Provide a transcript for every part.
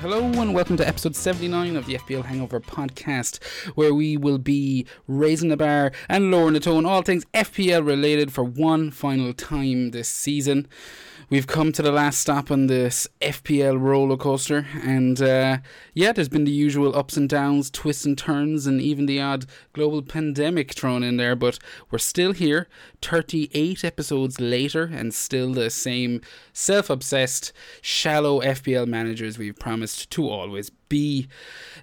Hello and welcome to episode 79 of the FPL Hangover podcast, where we will be raising the bar and lowering the tone, all things FPL related for one final time this season. We've come to the last stop on this FPL roller coaster, and uh, yeah, there's been the usual ups and downs, twists and turns, and even the odd global pandemic thrown in there. But we're still here, 38 episodes later, and still the same self obsessed, shallow FPL managers we've promised to always be.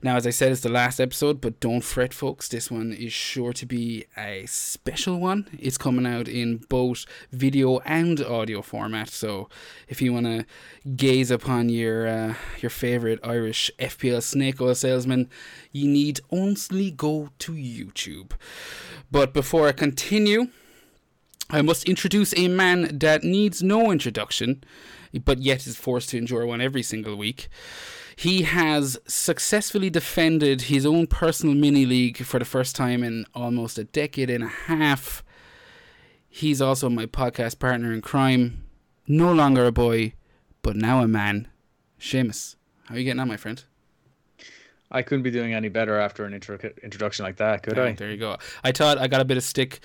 Now, as I said, it's the last episode, but don't fret, folks. This one is sure to be a special one. It's coming out in both video and audio format. So, if you want to gaze upon your uh, your favorite Irish FPL snake oil salesman, you need only go to YouTube. But before I continue, I must introduce a man that needs no introduction, but yet is forced to endure one every single week. He has successfully defended his own personal mini league for the first time in almost a decade and a half. He's also my podcast partner in crime. No longer a boy, but now a man. Seamus, how are you getting on, my friend? I couldn't be doing any better after an intro- introduction like that, could Oh, I? There you go. I thought I got a bit of stick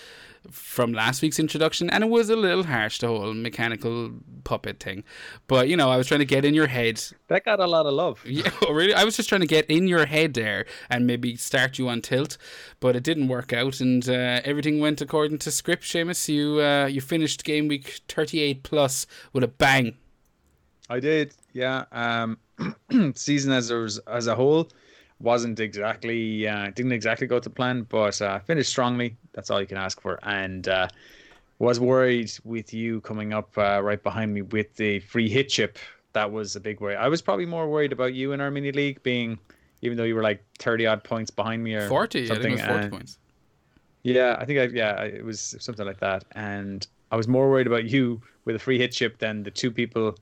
from last week's introduction, and it was a little harsh, the whole mechanical puppet thing. But you know, I was trying to get in your head. That got a lot of love. Yeah, oh, really. I was just trying to get in your head there and maybe start you on tilt, but it didn't work out, and uh, everything went according to script. Seamus, you uh, you finished game week thirty eight plus with a bang. I did, yeah. Um, season as a, as a whole wasn't exactly uh, didn't exactly go to plan, but uh, finished strongly. That's all you can ask for. And uh, was worried with you coming up uh, right behind me with the free hit chip. That was a big worry. I was probably more worried about you in our mini league being, even though you were like thirty odd points behind me or Forty, I think it was something, forty and- points. Yeah, I think I yeah, it was something like that. And I was more worried about you with a free hit chip than the two people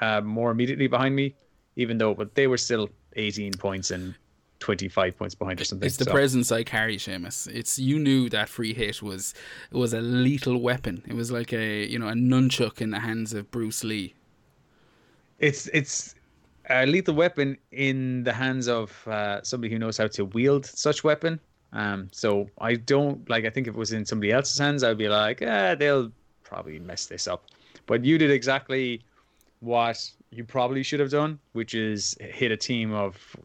uh, more immediately behind me, even though but they were still 18 points and 25 points behind or something. It's the so- presence I carry, Seamus. It's you knew that free hit was was a lethal weapon. It was like a you know a nunchuck in the hands of Bruce Lee. It's it's a lethal weapon in the hands of uh, somebody who knows how to wield such weapon. Um, so I don't like. I think if it was in somebody else's hands, I'd be like, eh, they'll probably mess this up. But you did exactly what you probably should have done, which is hit a team of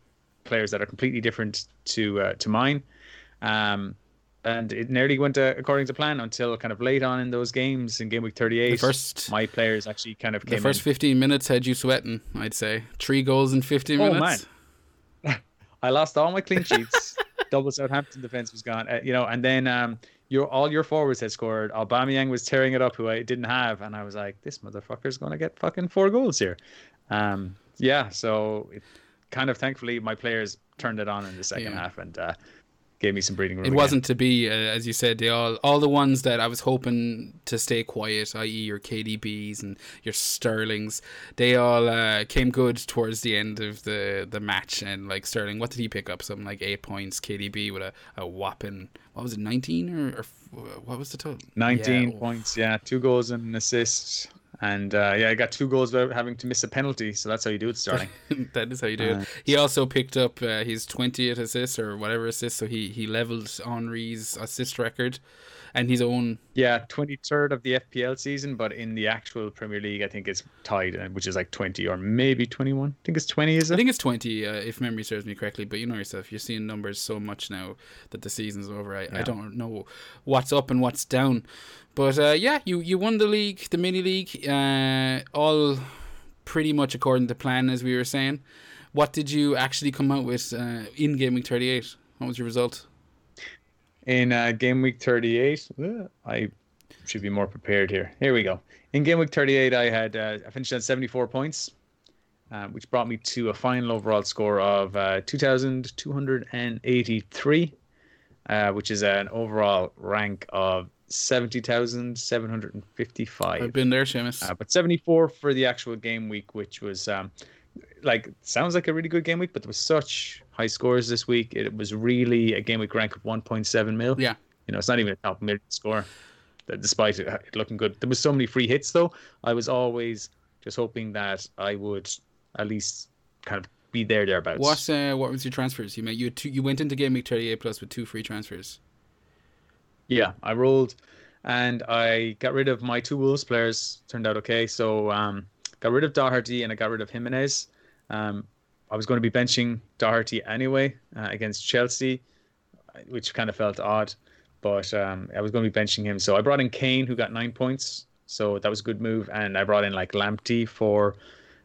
players that are completely different to uh, to mine. Um, and it nearly went uh, according to plan until kind of late on in those games in game week 38. The first my players actually kind of the first in. fifteen minutes had you sweating. I'd say three goals in fifteen Oh, minutes. man. I lost all my clean sheets. Double Southampton defense was gone. Uh, you know, and then um, your all your forwards had scored. Aubameyang was tearing it up, who I didn't have, and I was like, this motherfucker's gonna get fucking four goals here. Um, yeah, so it kind of thankfully my players turned it on in the second Yeah. half and uh, gave me some breathing room. It again. wasn't to be, uh, as you said. They all, all the ones that I was hoping to stay quiet, i.e., your KDBs and your Sterlings, they all uh, came good towards the end of the, the match. And like Sterling, what did he pick up? Something like eight points. KDB with a, a whopping, what was it, nineteen or, or what was the total? 19 Yeah, points, yeah, two goals and an assist. And uh, yeah, I got two goals without having to miss a penalty, so that's how you do it, starting. that is how you do Uh, it. He also picked up uh, his 20th assist or whatever assist, so he, he leveled Henry's assist record and his own. Yeah, 23rd of the FPL season, but in the actual Premier League, I think it's tied, uh, which is like 20 or maybe 21. I think it's 20, is it? I think it's 20, uh, if memory serves me correctly, but you know yourself, you're seeing numbers so much now that the season's over. I, I don't know what's up and what's down. But uh, yeah, you, you won the league, the mini league, uh, all pretty much according to plan, as we were saying. What did you actually come out with uh, in Game Week 38? What was your result? In uh, game week 38, uh, I should be more prepared here. Here we go. In game week 38, I had uh, I finished at 74 points, which brought me to a final overall score of uh, 2,283, uh, which is an overall rank of 70,755. I've been there, Seamus. Uh, but 74 for the actual game week, which was um, like sounds like a really good game week, but there was such high scores this week. It was really a game week rank of 1.7 mil. yeah. You know, it's not even a top mid score. despite it looking good. There was so many free hits though. I was always just hoping that I would at least kind of be there thereabouts. What uh, what was your transfers? You made you two, you went into game week thirty eight plus with two free transfers. Yeah, I rolled, and I got rid of my two Wolves players. Turned out okay. So um, got rid of Doherty and I got rid of Jimenez. Um, I was going to be benching Doherty anyway uh, against Chelsea, which kind of felt odd, but um, I was going to be benching him. So I brought in Kane, who got nine points. So that was a good move. And I brought in like Lamptey for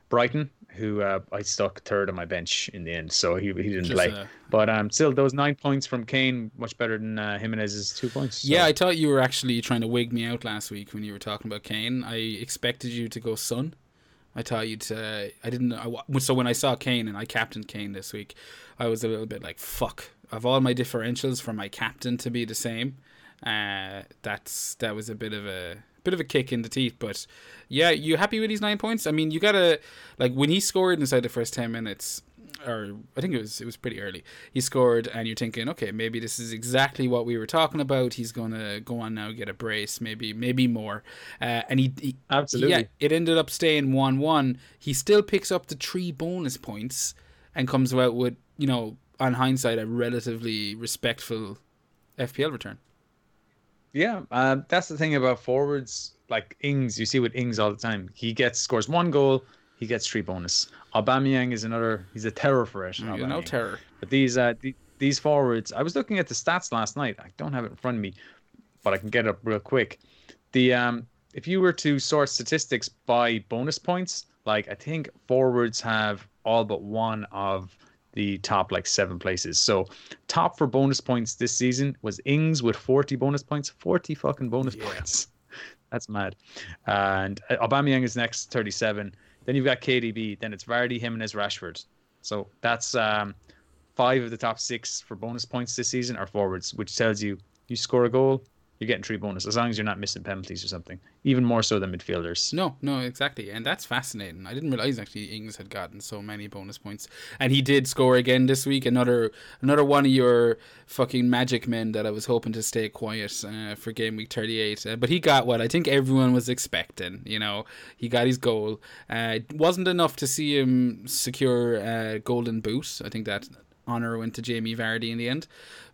Brighton, who uh, I stuck third on my bench in the end. So he, he didn't Just, play. Uh, but um, still, those nine points from Kane, much better than uh, Jimenez's two points. So. Yeah, I thought you were actually trying to wig me out last week when you were talking about Kane. I expected you to go Son. I thought you'd. Uh, I didn't. I, so when I saw Kane and I captained Kane this week, I was a little bit like, "Fuck!" Of all my differentials for my captain to be the same, uh, that's that was a bit of a bit of a kick in the teeth. But yeah, you happy with these nine points? I mean, you gotta like when he scored inside the first ten minutes or I think it was it was pretty early. He scored, and you're thinking, okay, maybe this is exactly what we were talking about. He's gonna go on now, get a brace, maybe maybe more. Uh, and he, he absolutely yeah, it ended up staying one one. He still picks up the three bonus points and comes out with you know on hindsight a relatively respectful FPL return. Yeah, uh, that's the thing about forwards like Ings. You see with Ings all the time. He gets scores one goal he gets three bonus. Aubameyang is another. He's a terror for it. Mm, no terror. But these uh, th- these forwards, I was looking at the stats last night. I don't have it in front of me, but I can get it up real quick. The um, if you were to sort statistics by bonus points, like I think forwards have all but one of the top like seven places. So top for bonus points this season was Ings with 40 bonus points. 40 fucking bonus yeah. points. That's mad. And uh, Aubameyang is next, 37. Then you've got KDB. Then it's Vardy, Jimenez, Rashford. So that's um, five of the top six for bonus points this season are forwards, which tells you you score a goal, you're getting three bonus as long as you're not missing penalties or something. Even more so than midfielders. No, no, exactly, and that's fascinating. I didn't realize actually Ings had gotten so many bonus points, and he did score again this week. Another another one of your fucking magic men that I was hoping to stay quiet uh, for game week 38. Uh, but he got what I think everyone was expecting. You know, he got his goal. Uh, it wasn't enough to see him secure a golden boot. I think that honor went to Jamie Vardy in the end.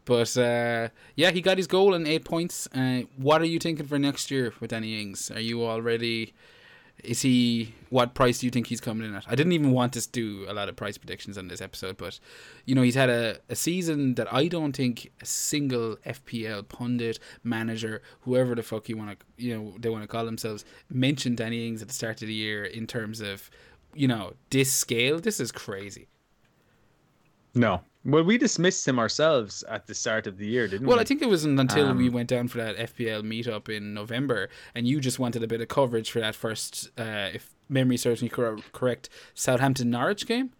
But uh, yeah, he got his goal and eight points. Uh, what are you thinking for next year with Danny Ings? Are you already? Is he? What price do you think he's coming in at? I didn't even want to do a lot of price predictions on this episode, but you know he's had a, a season that I don't think a single FPL pundit, manager, whoever the fuck you want to, you know, they want to call themselves, mentioned Danny Ings at the start of the year in terms of, you know, this scale. This is crazy. No, well, we dismissed him ourselves at the start of the year, didn't well, we? Well, I think it wasn't until um, we went down for that FPL meetup in November, and you just wanted a bit of coverage for that first, uh, if memory serves me correct, Southampton Norwich game.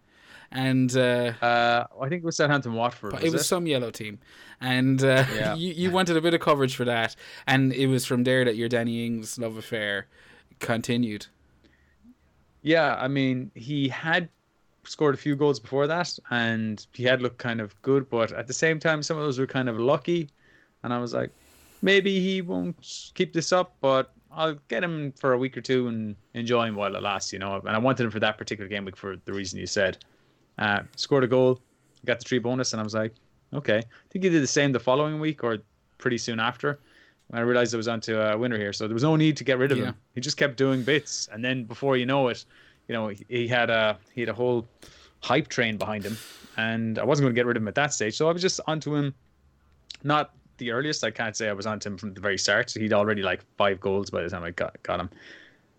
And uh, uh, I think it was Southampton Watford. Was it was it? some yellow team, and uh, yeah. you, you wanted a bit of coverage for that, and it was from there that your Danny Ings love affair continued. Yeah, I mean, he had scored a few goals before that, and he had looked kind of good. But at the same time, some of those were kind of lucky, and I was like, maybe he won't keep this up, but I'll get him for a week or two and enjoy him while it lasts, you know. And I wanted him for that particular game week for the reason you said. Uh, scored a goal, got the three bonus, and I was like, okay. I think he did the same the following week or pretty soon after. I realized I was onto a winner here, so there was no need to get rid of yeah. him. He just kept doing bits, and then before you know it, you know, he had a he had a whole hype train behind him, and I wasn't going to get rid of him at that stage. So I was just onto him, not the earliest. I can't say I was onto him from the very start. So he'd already like five goals by the time I got got him.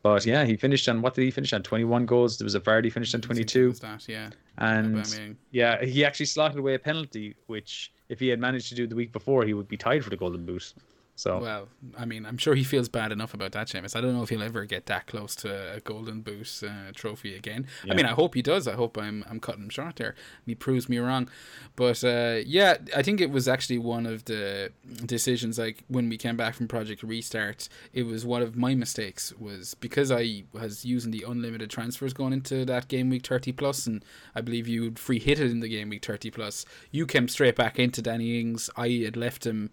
But yeah, he finished on what did he finish on? Twenty one goals. There was a Vardy finished on twenty two. That yeah, and yeah, he actually slotted away a penalty, which if he had managed to do the week before, he would be tied for the golden boot. So well, I mean, I'm sure he feels bad enough about that, Seamus. I don't know if he'll ever get that close to a Golden Boot uh, trophy again. Yeah. I mean, I hope he does. I hope I'm I'm cutting him short there. He proves me wrong, but uh, yeah, I think it was actually one of the decisions. Like when we came back from Project Restart, it was one of my mistakes was because I was using the unlimited transfers going into that game week 30 plus, and I believe you free hit it in the game week 30 plus. You came straight back into Danny Ings. I had left him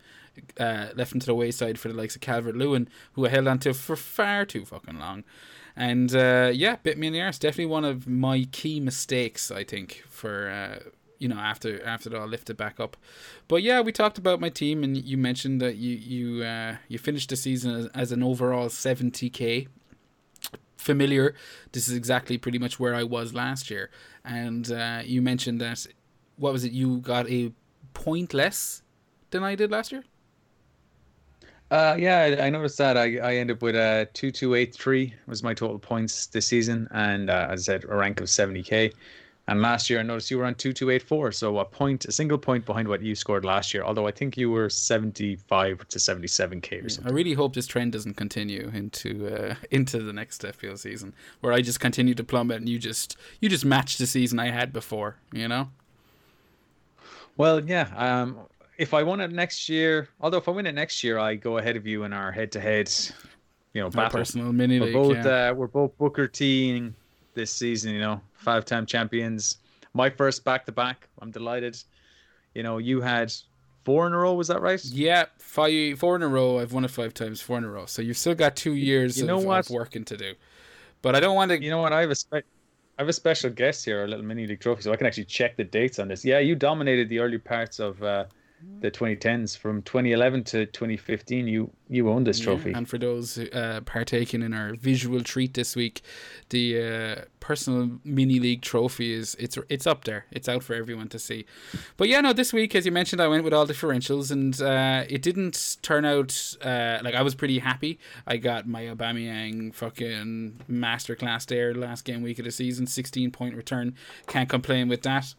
uh, left into the wayside for the likes of Calvert Lewin, who I held on to for far too fucking long. And uh, yeah, bit me in the arse. Definitely one of my key mistakes, I think, for uh, you know after after it all lifted back up. But yeah, we talked about my team, and you mentioned that you you uh, you finished the season as, as an overall seventy k. Familiar. This is exactly pretty much where I was last year, and uh, you mentioned that what was it? You got a point less than I did last year. Uh, yeah, I, I noticed that. I, I ended up with a two two eight three was my total points this season, and uh, as I said, a rank of seventy k. And last year, I noticed you were on two two eight four, so a point, a single point behind what you scored last year. Although I think you were seventy five to seventy seven k or something. I really hope this trend doesn't continue into uh, into the next FPL season, where I just continue to plummet and you just you just match the season I had before. You know. Well, yeah. Um, if I win it next year, although if I win it next year, I go ahead of you in our head-to-head, you know, battle. personal mini we're both yeah. uh, we're both Booker T this season. You know, five-time champions. My first back-to-back. I'm delighted. You know, you had four in a row. Was that right? Yeah, five, four in a row. I've won it five times, four in a row. So you've still got two years You of, know what? of working to do. But I don't want to. You know what? I have a spe- I have a special guest here, a little mini league trophy, so I can actually check the dates on this. Yeah, you dominated the early parts of uh, the 2010s from 2011 to 2015. You you owned this trophy. And for those uh, partaking in our visual treat this week, the uh, personal mini league trophy is it's it's up there. It's out for everyone to see. But yeah, no, this week, as you mentioned, I went with all differentials, and uh, it didn't turn out uh, like I was pretty happy. I got my Aubameyang fucking masterclass there last game week of the season, sixteen point return. Can't complain with that.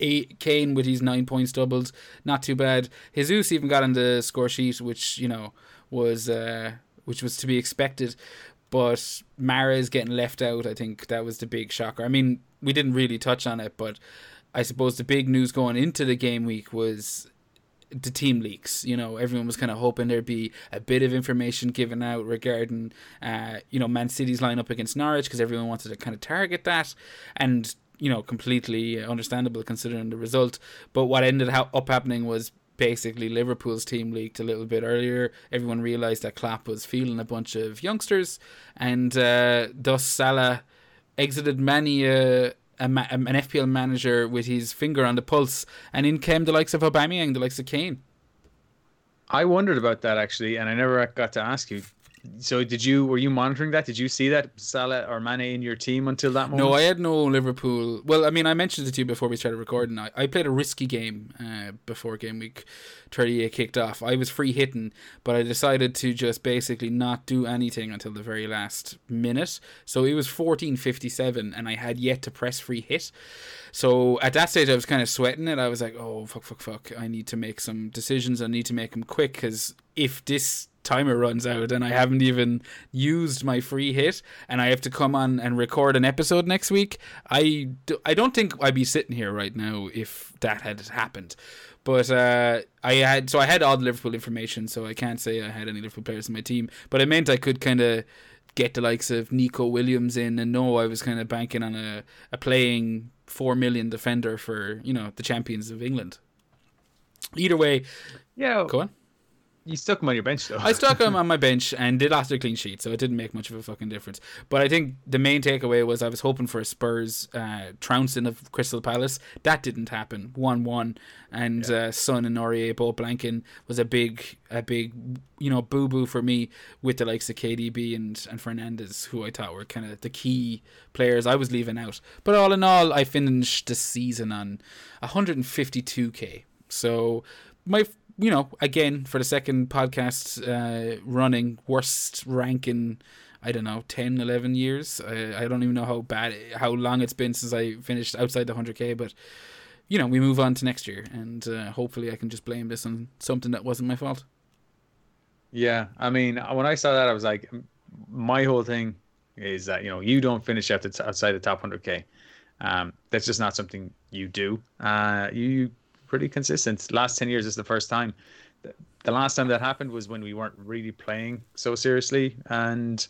Eight, Kane with his nine points doubled, not too bad. Jesus even got on the score sheet, which you know was uh, which was to be expected. But Mahrez getting left out, I think that was the big shocker. I mean, we didn't really touch on it, but I suppose the big news going into the game week was the team leaks. You know, everyone was kind of hoping there'd be a bit of information given out regarding, uh, you know, Man City's lineup against Norwich because everyone wanted to kind of target that, and you know, completely understandable considering the result. But what ended up happening was basically Liverpool's team leaked a little bit earlier. Everyone realised that Klopp was feeling a bunch of youngsters, and uh, thus Salah exited many a, a, an FPL manager with his finger on the pulse, and in came the likes of Aubameyang, the likes of Kane. I wondered about that actually, and I never got to ask you. So did you? Were you monitoring that? Did you see that Salah or Mane in your team until that moment? No, I had no Liverpool. Well, I mean, I mentioned it to you before we started recording. I, I played a risky game uh, before game week 38 kicked off. I was free hitting, but I decided to just basically not do anything until the very last minute. So it was 14:57, and I had yet to press free hit. So at that stage, I was kind of sweating it. I was like, "Oh fuck, fuck, fuck! I need to make some decisions. I need to make them quick because if this timer runs out and I haven't even used my free hit and I have to come on and record an episode next week, I, do, I don't think I'd be sitting here right now if that had happened. But uh, I had so I had all the Liverpool information, so I can't say I had any Liverpool players in my team. But it meant I could kind of get the likes of Neco Williams in and know I was kind of banking on a, a playing four million defender for you know the champions of England. Either way, Yeah, go on. You stuck him on your bench though. I stuck him on my bench and did after clean sheet, so it didn't make much of a fucking difference. But I think the main takeaway was I was hoping for a Spurs uh, trouncing of Crystal Palace. That didn't happen. One one, and uh, Son and Aurier both blanking was a big, a big, you know, boo boo for me with the likes of KDB and and Fernandes, who I thought were kind of the key players I was leaving out. But all in all, I finished the season on 152k. So my you know, again, for the second podcast uh, running, worst ranking, I don't know, 10, 11 years. I, I don't even know how bad, how long it's been since I finished outside the 100k, but, you know, we move on to next year, and uh, hopefully I can just blame this on something that wasn't my fault. Yeah, I mean, when I saw that, I was like, my whole thing is that you know you don't finish the, outside the top 100k. Um, that's just not something you do. Uh, you pretty consistent. Last 10 years is the first time. The, last time that happened was when we weren't really playing so seriously, and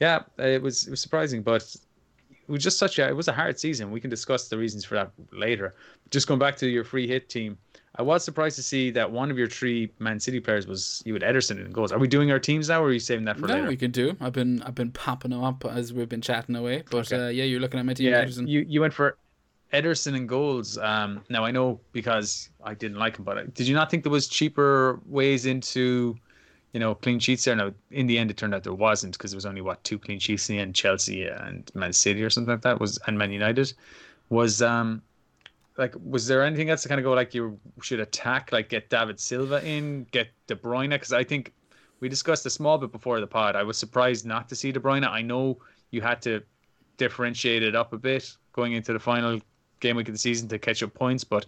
yeah, it was it was surprising, but it was just such a it was a hard season. We can discuss the reasons for that later. Just going back to your free hit team, I was surprised to see that one of your three Man City players was you had Ederson in goals. Are we doing our teams now, or are you saving that for no, later? we can do. I've been I've been popping them up as we've been chatting away. But okay. uh, yeah, you're looking at my team. Yeah, Ederson. you you went for Ederson and goals. Um, now I know because I didn't like him, but uh, did you not think there was cheaper ways into, you know, clean sheets there? Now in the end, it turned out there wasn't because there was only what two clean sheets in the end, Chelsea and Man City or something like that was and Man United was um like was there anything else to kind of go like you should attack like get David Silva in get De Bruyne because I think we discussed a small bit before the pod I was surprised not to see De Bruyne I know you had to differentiate it up a bit going into the final game week of the season to catch up points but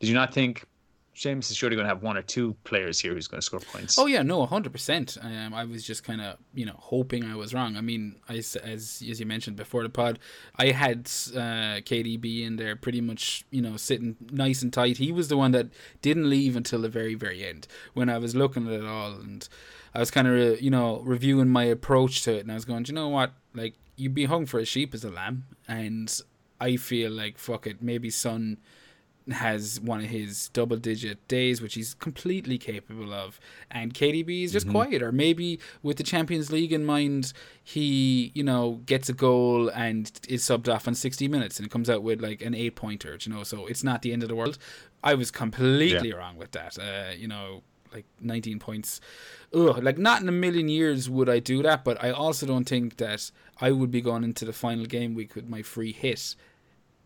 did you not think James is surely going to have one or two players here who's going to score points. Oh yeah, no, hundred um, percent. I was just kind of you know hoping I was wrong. I mean, I, as as you mentioned before the pod, I had uh, KDB in there pretty much you know sitting nice and tight. He was the one that didn't leave until the very very end when I was looking at it all, and I was kind of re- you know reviewing my approach to it, and I was going, you know what, like you'd be hung for a sheep as a lamb, and I feel like fuck it, maybe Son has one of his double digit days, which he's completely capable of, and KDB is just mm-hmm. quiet. Or maybe with the Champions League in mind, he you know gets a goal and is subbed off in sixty minutes and it comes out with like an eight pointer. You know, so it's not the end of the world. I was completely yeah. wrong with that. Uh, you know, like 19 points. Ugh, like not in a million years would I do that, but I also don't think that I would be going into the final game week with my free hit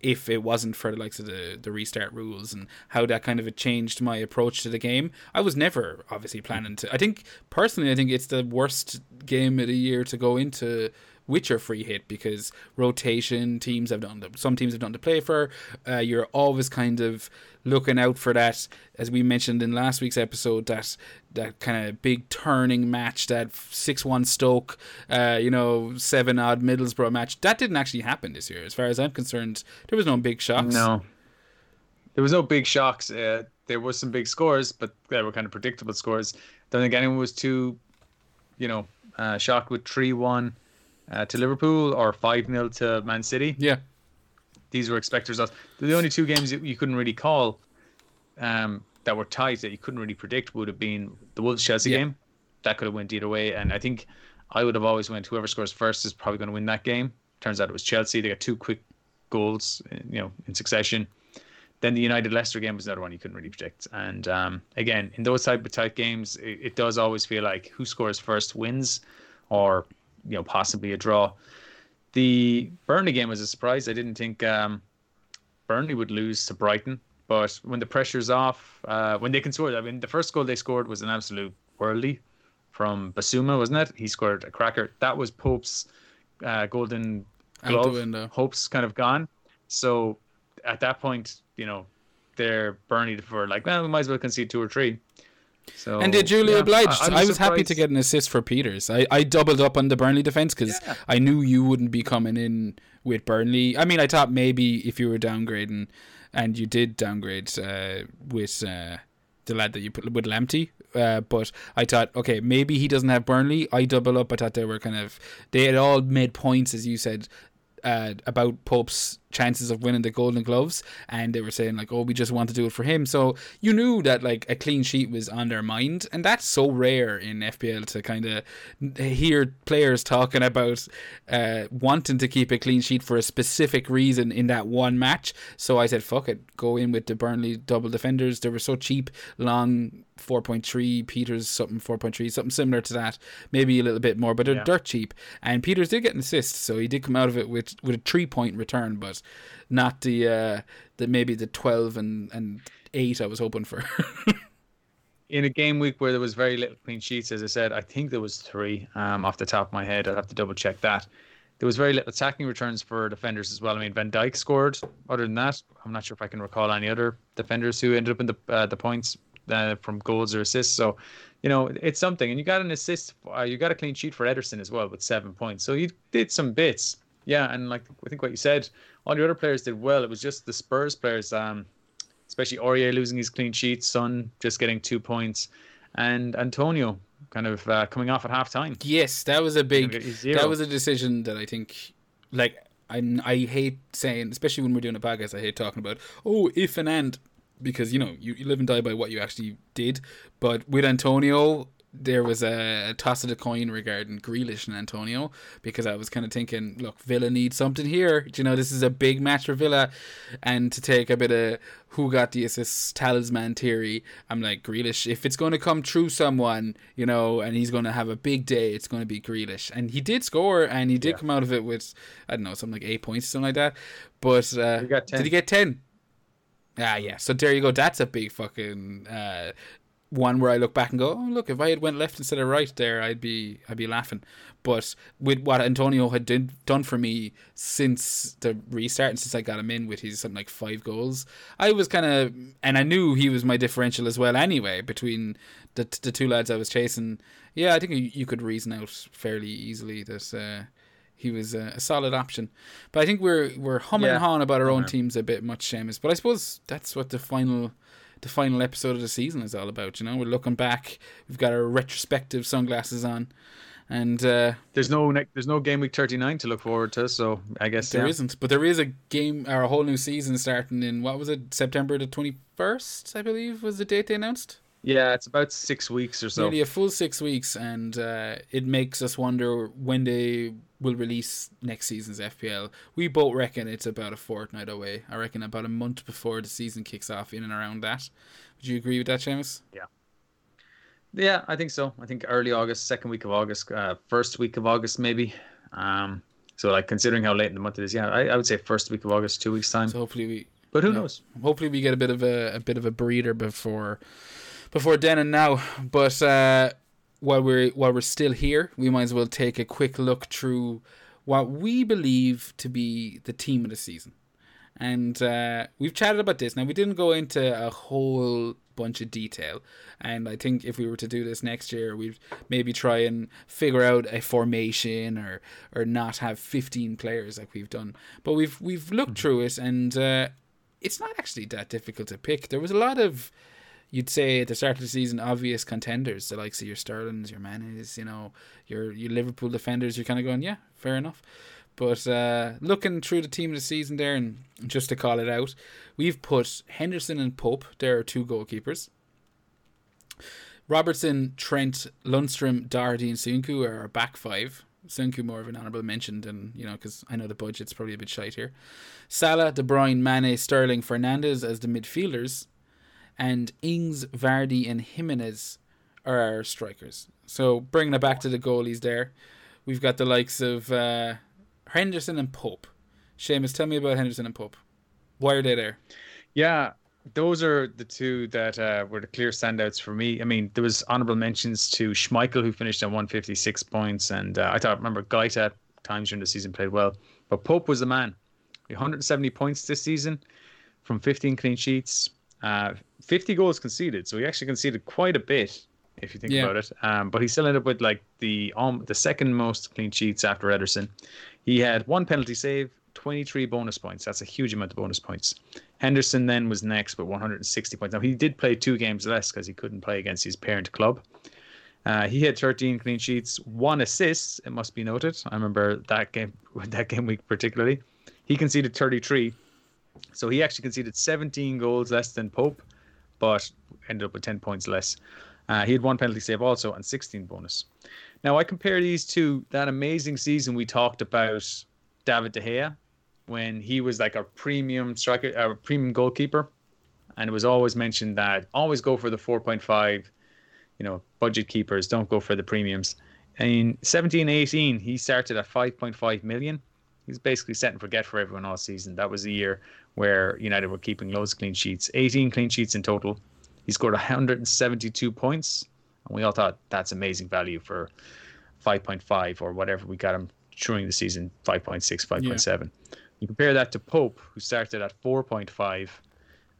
if it wasn't for the likes of the, the restart rules and how that kind of changed my approach to the game. I was never obviously planning to. I think personally, I think it's the worst game of the year to go into with your free hit because rotation teams have done the, some teams have done to play for. Uh, you're always kind of looking out for that, as we mentioned in last week's episode, that that kind of big turning match, that six one Stoke, uh, you know, seven odd Middlesbrough match. That didn't actually happen this year, as far as I'm concerned. There was no big shocks. No, there was no big shocks. Uh, there was some big scores, but they were kind of predictable scores. Don't think anyone was too, you know, uh, shocked with three one uh, to Liverpool or 5 0 to Man City. Yeah. These were expected results. The only two games that you couldn't really call um, that were tight that you couldn't really predict would have been the Wolves Chelsea yeah. game. That could have went either way. And I think I would have always went whoever scores first is probably going to win that game. Turns out it was Chelsea. They got two quick goals, you know, in succession. Then the United Leicester game was another one you couldn't really predict. And um, again, in those type of tight games, it, it, does always feel like who scores first wins, or you know possibly a draw. The Burnley game was a surprise. I didn't think um, Burnley would lose to Brighton, but when the pressure's off, uh, when they can score, I mean, the first goal they scored was an absolute worldly from Bissouma, wasn't it? He scored a cracker. That was Pope's uh, golden glove. Hope's kind of gone. So at that point, you know, they're Burnley for like, well, we might as well concede two or three. So, and did Julia yeah, obliged? I, I, was happy to get an assist for Pieters. I, I doubled up on the Burnley defense because yeah. I knew you wouldn't be coming in with Burnley. I mean, I thought maybe if you were downgrading, and you did downgrade uh, with uh, the lad that you put with Lamptey. Uh, but I thought, okay, maybe he doesn't have Burnley. I double up. I thought they were kind of they had all made points, as you said, uh, about Pope's chances of winning the Golden Gloves, and they were saying like, "Oh, we just want to do it for him." So you knew that like a clean sheet was on their mind, and that's so rare in FPL to kind of hear players talking about uh, wanting to keep a clean sheet for a specific reason in that one match. So I said, "Fuck it, go in with the Burnley double defenders." They were so cheap, long 4.3 Pieters something 4.3 something similar to that maybe a little bit more but they're yeah. dirt cheap and Pieters did get an assist so he did come out of it with with a 3 point return but not the uh the maybe the 12 and and 8 I was hoping for in a game week where there was very little clean sheets as I said I think there was 3 um off the top of my head I'd have to double check that there was very little attacking returns for defenders as well. I mean, Van Dijk scored. Other than that, I'm not sure if I can recall any other defenders who ended up in the uh, the points uh, from goals or assists. So, you know, it's something. And you got an assist, uh, you got a clean sheet for Ederson as well with seven points. So you did some bits. Yeah, and like I think what you said, all the other players did well. It was just the Spurs players, um, especially Aurier losing his clean sheet, Son just getting two points, and Antonio kind of uh, coming off at half time. Yes, that was a big. That was a decision that I think, like, I I hate saying, especially when we're doing a podcast. I hate talking about oh if and and because you know you, you live and die by what you actually did. But with Antonio, there was a, a toss of the coin regarding Grealish and Antonio because I was kind of thinking, look, Villa needs something here. Do you know, this is a big match for Villa, and to take a bit of who got the assist talisman theory, I'm like Grealish. If it's going to come through someone, you know, and he's going to have a big day, it's going to be Grealish, and he did score, and he did yeah. come out of it with I don't know something like eight points, or something like that. But uh, did he get ten? Ah, yeah. So there you go. That's a big fucking uh, one where I look back and go, oh look, if I had went left instead of right there, I'd be I'd be laughing. But with what Antonio had did, done for me since the restart and since I got him in with his something like five goals, I was kind of and I knew he was my differential as well anyway between the the two lads I was chasing. Yeah, I think you, you could reason out fairly easily that. Uh, he was a, a, solid option, but I think we're we're humming yeah. and hawing about our own teams a bit much, Seamus. But I suppose that's what the final the final episode of the season is all about. You know, we're looking back. We've got our retrospective sunglasses on, and uh, there's no there's no game week 39 to look forward to. So I guess there yeah. not But there is a game or a whole new season starting in what was it September the 21st, I believe, was the date they announced. Yeah, it's about six weeks or so. Nearly a full six weeks, and uh, it makes us wonder when they will release next season's FPL. We both reckon it's about a fortnight away. I reckon about a month before the season kicks off, in and around that. Would you agree with that, Seamus? Yeah. Yeah, I think so. I think early August, second week of August, uh, first week of August, maybe. Um, so, like, considering how late in the month it is, yeah, I, I would say first week of August, two weeks time. So hopefully we. But who yeah, knows? Hopefully we get a bit of a, a bit of a breather before before then and now. But uh, while we're while we're still here, we might as well take a quick look through what we believe to be the team of the season. And uh, we've chatted about this. Now we didn't go into a whole bunch of detail, and I think if we were to do this next year, we'd maybe try and figure out a formation or or not have fifteen players like we've done. But we've we've looked mm-hmm. through it, and uh, it's not actually that difficult to pick. There was a lot of you'd say at the start of the season obvious contenders, the likes of your Sterlings, your Manes, you know, your your Liverpool defenders. You're kind of going, yeah, fair enough. But uh, looking through the team of the season there, and just to call it out, we've put Henderson and Pope. There are two goalkeepers. Robertson, Trent, Lundstram, Doherty, and Soyuncu are our back five. Soyuncu more of an honourable mention than, you know, because I know the budget's probably a bit shite here. Salah, De Bruyne, Mane, Sterling, Fernandes as the midfielders and Ings, Vardy, and Jimenez are our strikers. So bringing it back to the goalies there, we've got the likes of uh, Henderson and Pope. Seamus, tell me about Henderson and Pope. Why are they there? Yeah, those are the two that uh, were the clear standouts for me. I mean, there was honorable mentions to Schmeichel, who finished on 156 points, and uh, I thought, remember, Guaita times during the season played well, but Pope was the man. 170 points this season from 15 clean sheets, uh, 50 goals conceded, so he actually conceded quite a bit if you think yeah. about it. Um, but he still ended up with like the um, the second most clean sheets after Ederson. He had one penalty save, 23 bonus points. That's a huge amount of bonus points. Henderson then was next with 160 points. Now he did play two games less because he couldn't play against his parent club. Uh, he had 13 clean sheets, one assist. It must be noted. I remember that game, that game week particularly. He conceded 33, so he actually conceded 17 goals less than Pope, but ended up with 10 points less. Uh, he had one penalty save also and 16 bonus. Now I compare these to that amazing season we talked about David De Gea when he was like a premium striker, a premium goalkeeper, and it was always mentioned that always go for the 4.5, you know, budget keepers. Don't go for the premiums. In 17 18, he started at 5.5 million. He's basically set and forget for everyone all season. That was the year where United were keeping loads of clean sheets, 18 clean sheets in total. He scored 172 points, and we all thought that's amazing value for 5.5 or whatever we got him during the season 5.6, 5.7. Yeah. You compare that to Pope, who started at 4.5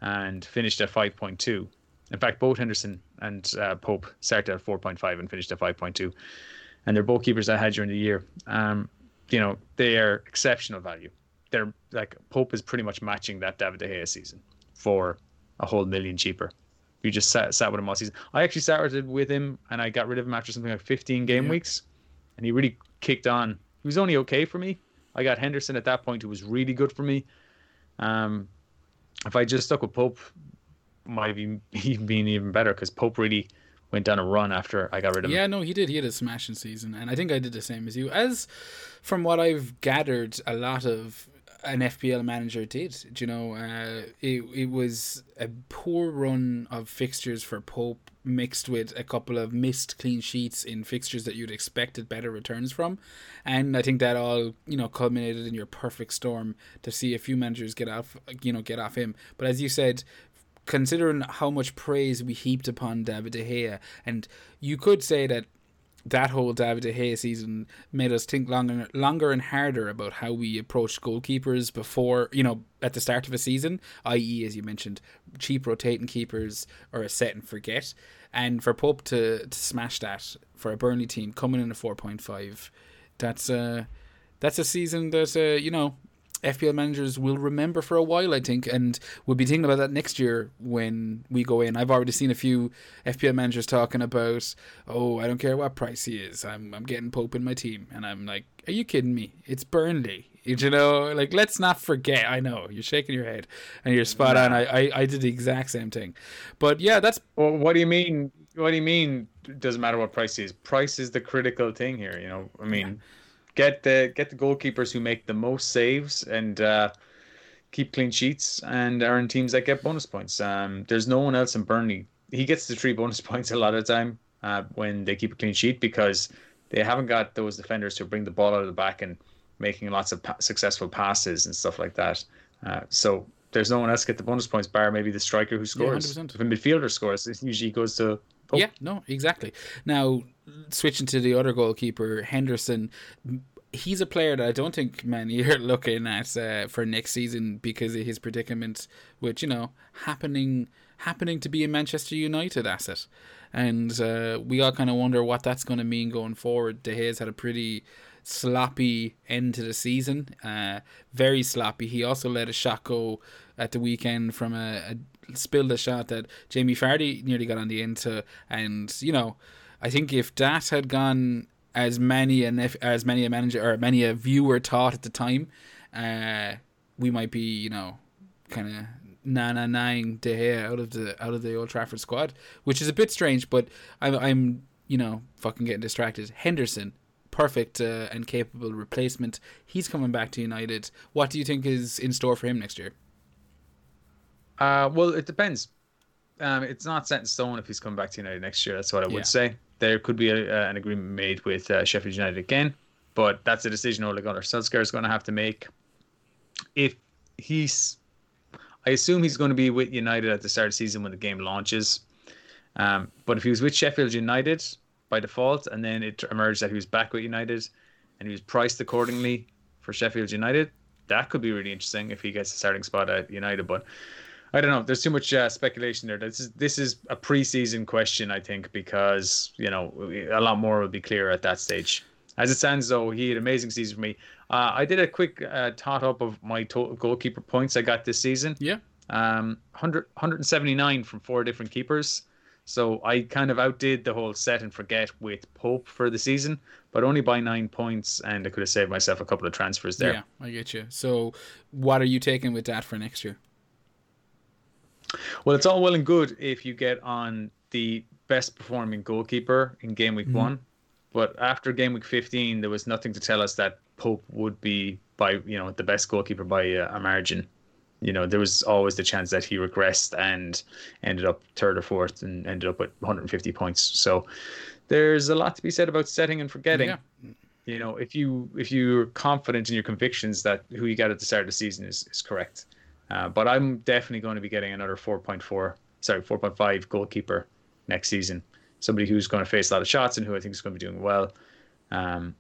and finished at 5.2. In fact, both Henderson and uh, Pope started at 4.5 and finished at 5.2. And they're both keepers I had during the year. Um, you know, they are exceptional value they're like Pope is pretty much matching that David De Gea season for a whole million cheaper. You just sat, sat with him all season. I actually started with him and I got rid of him after something like 15 game yeah. weeks, and he really kicked on. He was only okay for me. I got Henderson at that point, who was really good for me. Um, if I just stuck with Pope, might have even been even better because Pope really went down a run after I got rid of him. yeah, no, he did. He had a smashing season, and I think I did the same as you. As from what I've gathered, a lot of an FPL manager did. Do you know, uh, it it was a poor run of fixtures for Pope mixed with a couple of missed clean sheets in fixtures that you'd expected better returns from, and I think that all you know culminated in your perfect storm to see a few managers get off you know get off him. But as you said, considering how much praise we heaped upon David De Gea, and you could say that that whole David De Gea season made us think longer, longer and harder about how we approach goalkeepers before, you know, at the start of a season, i.e., as you mentioned, cheap rotating keepers or a set and forget. And for Pope to, to smash that for a Burnley team coming in a 4.5, that's a, that's a season that, uh, you know, FPL managers will remember for a while, I think, and we'll be thinking about that next year when we go in. I've already seen a few FPL managers talking about, oh, I don't care what price he is, I'm I'm getting Pope in my team, and I'm like, are you kidding me? It's Burnley, you know. Like, let's not forget. I know you're shaking your head, and you're spot on. I, I I did the exact same thing, but yeah, that's. Well, what do you mean? What do you mean? Doesn't matter what price he is. Price is the critical thing here. You know, I mean. Yeah get the get the goalkeepers who make the most saves and uh, keep clean sheets and earn teams that get bonus points. Um, there's no one else in Burnley. He gets the three bonus points a lot of the time uh, when they keep a clean sheet because they haven't got those defenders to bring the ball out of the back and making lots of pa- successful passes and stuff like that. Uh, so there's no one else get the bonus points bar maybe the striker who scores. Yeah, if a midfielder scores, it usually goes to Oh. Yeah, no, exactly. Now, switching to the other goalkeeper, Henderson, he's a player that I don't think many are looking at uh, for next season because of his predicament, which you know happening happening to be a Manchester United asset, and uh, we all kind of wonder what that's going to mean going forward. De Gea's had a pretty sloppy end to the season, uh, very sloppy. He also let a shot go at the weekend from a, a spilled a shot that Jamie Vardy nearly got on the into, and you know, I think if that had gone as many and if as many a manager or many a viewer thought at the time, uh, we might be you know, kind of na na nine De Gea out of the out of the Old Trafford squad, which is a bit strange, but I'm I'm you know fucking getting distracted. Henderson. Perfect uh, and capable replacement. He's coming back to United. What do you think is in store for him next year? Uh, well, it depends. Um, it's not set in stone if he's coming back to United next year. That's what I would yeah. say. There could be a, an agreement made with uh, Sheffield United again, but that's a decision Ole Gunnar Solskjaer is going to have to make. If he's, I assume he's going to be with United at the start of the season when the game launches. Um, but if he was with Sheffield United by default, and then it emerged that he was back with United, and he was priced accordingly for Sheffield United, that could be really interesting if he gets a starting spot at United. But I don't know. There's too much uh, speculation there. This is this is a preseason question, I think, because you know a lot more will be clear at that stage. As it stands, though, he had an amazing season for me. Uh, I did a quick uh, tot up of my total goalkeeper points I got this season. Yeah. Um, 100, 179 from four different keepers. So I kind of outdid the whole set and forget with Pope for the season, but only by nine points, and I could have saved myself a couple of transfers there. Yeah, I get you. So, what are you taking with that for next year? Well, it's all well and good if you get on the best performing goalkeeper in game week mm-hmm. one, but after game week 15, there was nothing to tell us that Pope would be by you know the best goalkeeper by a margin. You know, there was always the chance that he regressed and ended up third or fourth and ended up with 150 points. So there's a lot to be said about setting and forgetting. Yeah. You know, if you if you're confident in your convictions that who you got at the start of the season is, is correct, uh, but I'm definitely going to be getting another 4.4, sorry, 4.5 goalkeeper next season. Somebody who's going to face a lot of shots and who I think is going to be doing well. Um,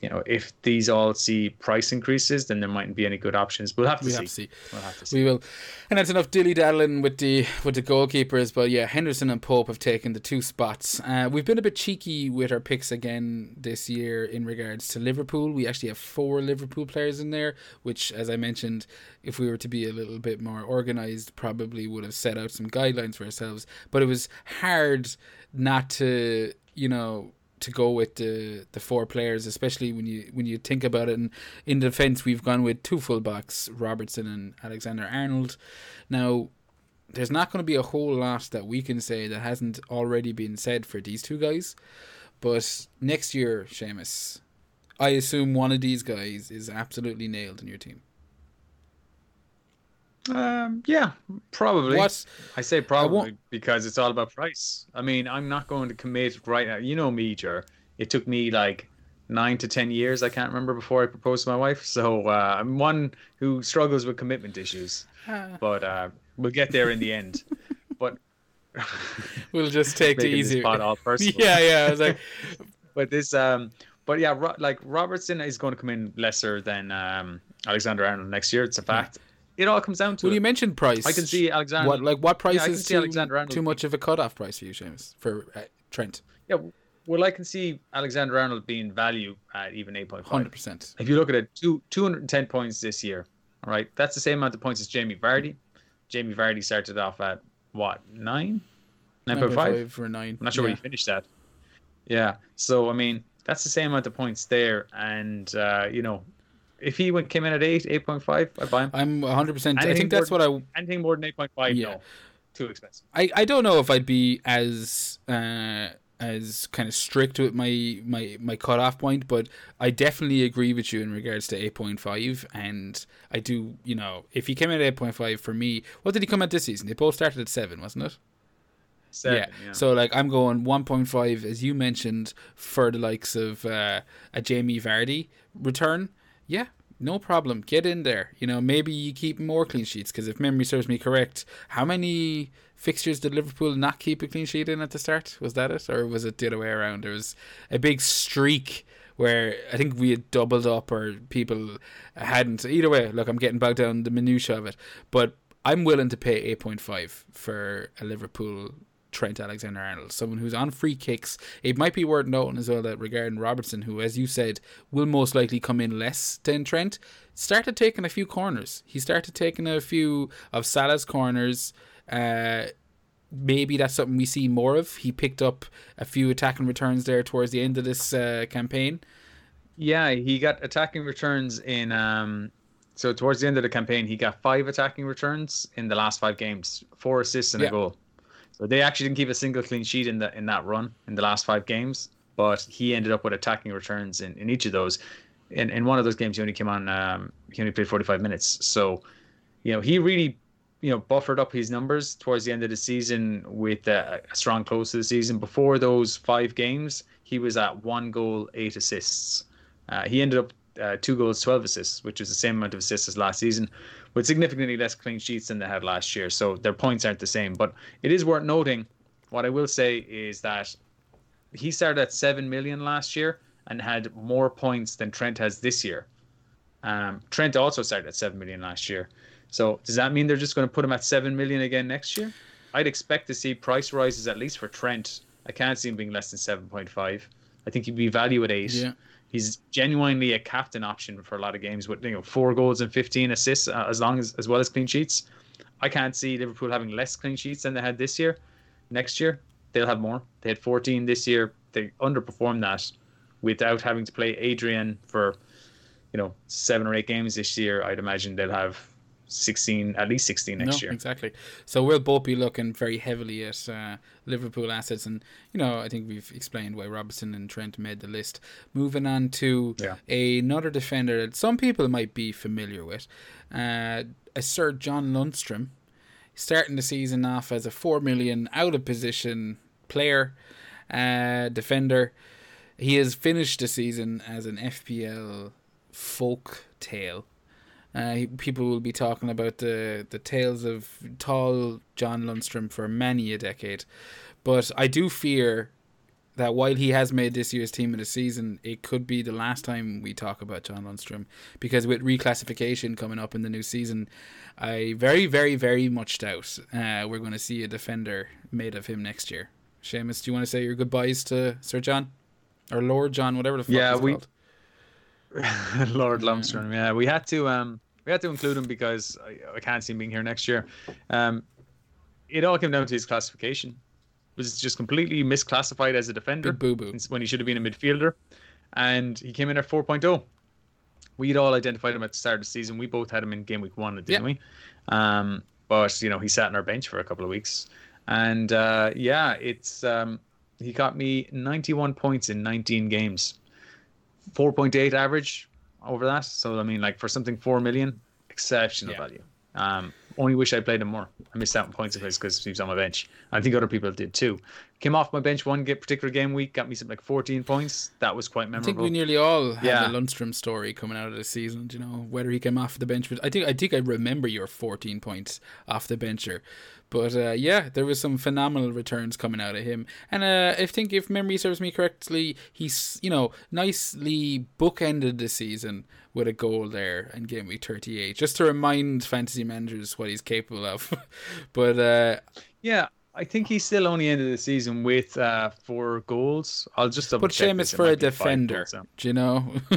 you know, if these all see price increases, then there mightn't be any good options. We'll have to, we see. Have to see. We'll have to see. We will, and that's enough dilly daddling with the with the goalkeepers. But yeah, Henderson and Pope have taken the two spots. Uh, we've been a bit cheeky with our picks again this year in regards to Liverpool. We actually have four Liverpool players in there, which, as I mentioned, if we were to be a little bit more organized, probably would have set out some guidelines for ourselves. But it was hard not to, you know to go with the the four players, especially when you when you think about it. And in defence, we've gone with two fullbacks, Robertson and Alexander Arnold. Now, there's not going to be a whole lot that we can say that hasn't already been said for these two guys. But next year, Seamus, I assume one of these guys is absolutely nailed in your team. Um, yeah, probably. What I say probably because it's all about price. I mean, I'm not going to commit right now. You know me, Jer. It took me like nine to ten years. I can't remember before I proposed to my wife. So uh, I'm one who struggles with commitment issues. but uh, we'll get there in the end. but we'll just take the easy spot all personal. Yeah, yeah. I was like, but this, um, but yeah, Ro- like Robertson is going to come in lesser than um, Alexander Arnold next year. It's a fact. It all comes down to. Well, it. you mentioned price. I can see Alexander. What like what price Yeah, is too, too much of a cutoff price for you, Seamus, for uh, Trent? Yeah, well, I can see Alexander Arnold being value at even eight point Hundred five. percent. If you look at it, two two hundred and ten points this year. All right, that's the same amount of points as Jamie Vardy. Jamie Vardy started off at what nine, nine point five. for nine. I'm not sure where yeah. he finished at. Yeah, so I mean that's the same amount of points there, and uh, you know, if he went came in at eight, eight point five, I'd buy him. I'm hundred percent. I think that's more- what I Anything more than eight point five, Yeah. no, too expensive. I, I don't know if I'd be as uh, as kind of strict with my my my cutoff point, but I definitely agree with you in regards to eight point five, and I do you know if he came in at eight point five for me, what did he come at this season? They both started at seven, wasn't it? Seven, yeah. yeah. So like I'm going 1.5 as you mentioned for the likes of uh, a Jamie Vardy return. Yeah, no problem. Get in there. You know, maybe you keep more clean sheets because if memory serves me correct, how many fixtures did Liverpool not keep a clean sheet in at the start? Was that it, or was it the other way around? There was a big streak where I think we had doubled up or people hadn't. Either way, look, I'm getting bogged down the minutia of it, but I'm willing to pay 8.5 for a Liverpool Trent Alexander Arnold, someone who's on free kicks. It might be worth noting as well that regarding Robertson, who, as you said, will most likely come in less than Trent, started taking a few corners. He started taking a few of Salah's corners. Uh, maybe that's something we see more of. He picked up a few attacking returns there towards the end of this uh, campaign. Yeah, he got attacking returns in. Um, so towards the end of the campaign, he got five attacking returns in the last five games, four assists and Yeah. a goal. So they actually didn't keep a single clean sheet in the in that run in the last five games, but he ended up with attacking returns in, in each of those. In in one of those games, he only came on. Um, he only played forty five minutes. So, you know, he really, you know, buffered up his numbers towards the end of the season with a, a strong close to the season. Before those five games, he was at one goal, eight assists. Uh, he ended up uh, two goals, 12 assists, which was the same amount of assists as last season, with significantly less clean sheets than they had last year. So their points aren't the same. But it is worth noting. What I will say is that he started at 7 million last year and had more points than Trent has this year. Um, Trent also started at 7 million last year. So does that mean they're just going to put him at 7 million again next year? I'd expect to see price rises at least for Trent. I can't see him being less than 7.5. I think he'd be value at 8 Yeah. He's genuinely a captain option for a lot of games with you know four goals and 15 assists uh, as long as as well as clean sheets. I can't see liverpool having less clean sheets than they had this year. Next year they'll have more. They had 14 this year. They underperformed that without having to play adrian for you know seven or eight games this year. I'd imagine they'll have 16 at least 16 next no, year exactly. So we'll both be looking very heavily at uh, Liverpool assets, and you know I think we've explained why Robertson and Trent made the list. Moving on to Yeah. another defender that some people might be familiar with, uh, a Sir John Lundstram, starting the season off as a four million out of position player, uh, defender. He has finished the season as an FPL folk tale. Uh, people will be talking about the the tales of tall John Lundstram for many a decade, but I do fear that while he has made this year's team of the season, it could be the last time we talk about John Lundstram because with reclassification coming up in the new season, I very very very much doubt uh, we're going to see a defender made of him next year. Seamus, do you want to say your goodbyes to Sir John or Lord John, whatever the fuck Yeah, he's we- called? Lord Lundstram. Yeah, we had to um we had to include him because I, I can't see him being here next year. Um, it all came down to his classification. Was just completely misclassified as a defender boo boo. when he should have been a midfielder, and he came in at 4.0. We'd all identified him at the start of the season. We both had him in game week one, didn't Yeah. we? Um, but you know he sat on our bench for a couple of weeks, and uh, yeah, it's um, he got me 91 points in 19 games, 4.8 average over that. So I mean, like for something four million, exceptional Yeah. value. Um, only wish I played him more. I missed out on points of his because he was on my bench. I think other people did too. Came off my bench one get particular game week, got me something like 14 points. That was quite memorable. I think we nearly all had Yeah. the Lundstram story coming out of the season. You know whether he came off the bench, but I think I think I remember your 14 points off the bencher. But uh, yeah, there was some phenomenal returns coming out of him, and uh, I think if memory serves me correctly, he's you know nicely bookended the season with a goal there in game week 38, just to remind fantasy managers what he's capable of. but uh, yeah, I think he still only ended the season with uh, four goals. I'll just double But check Seamus for a might be five defender, goals do you know?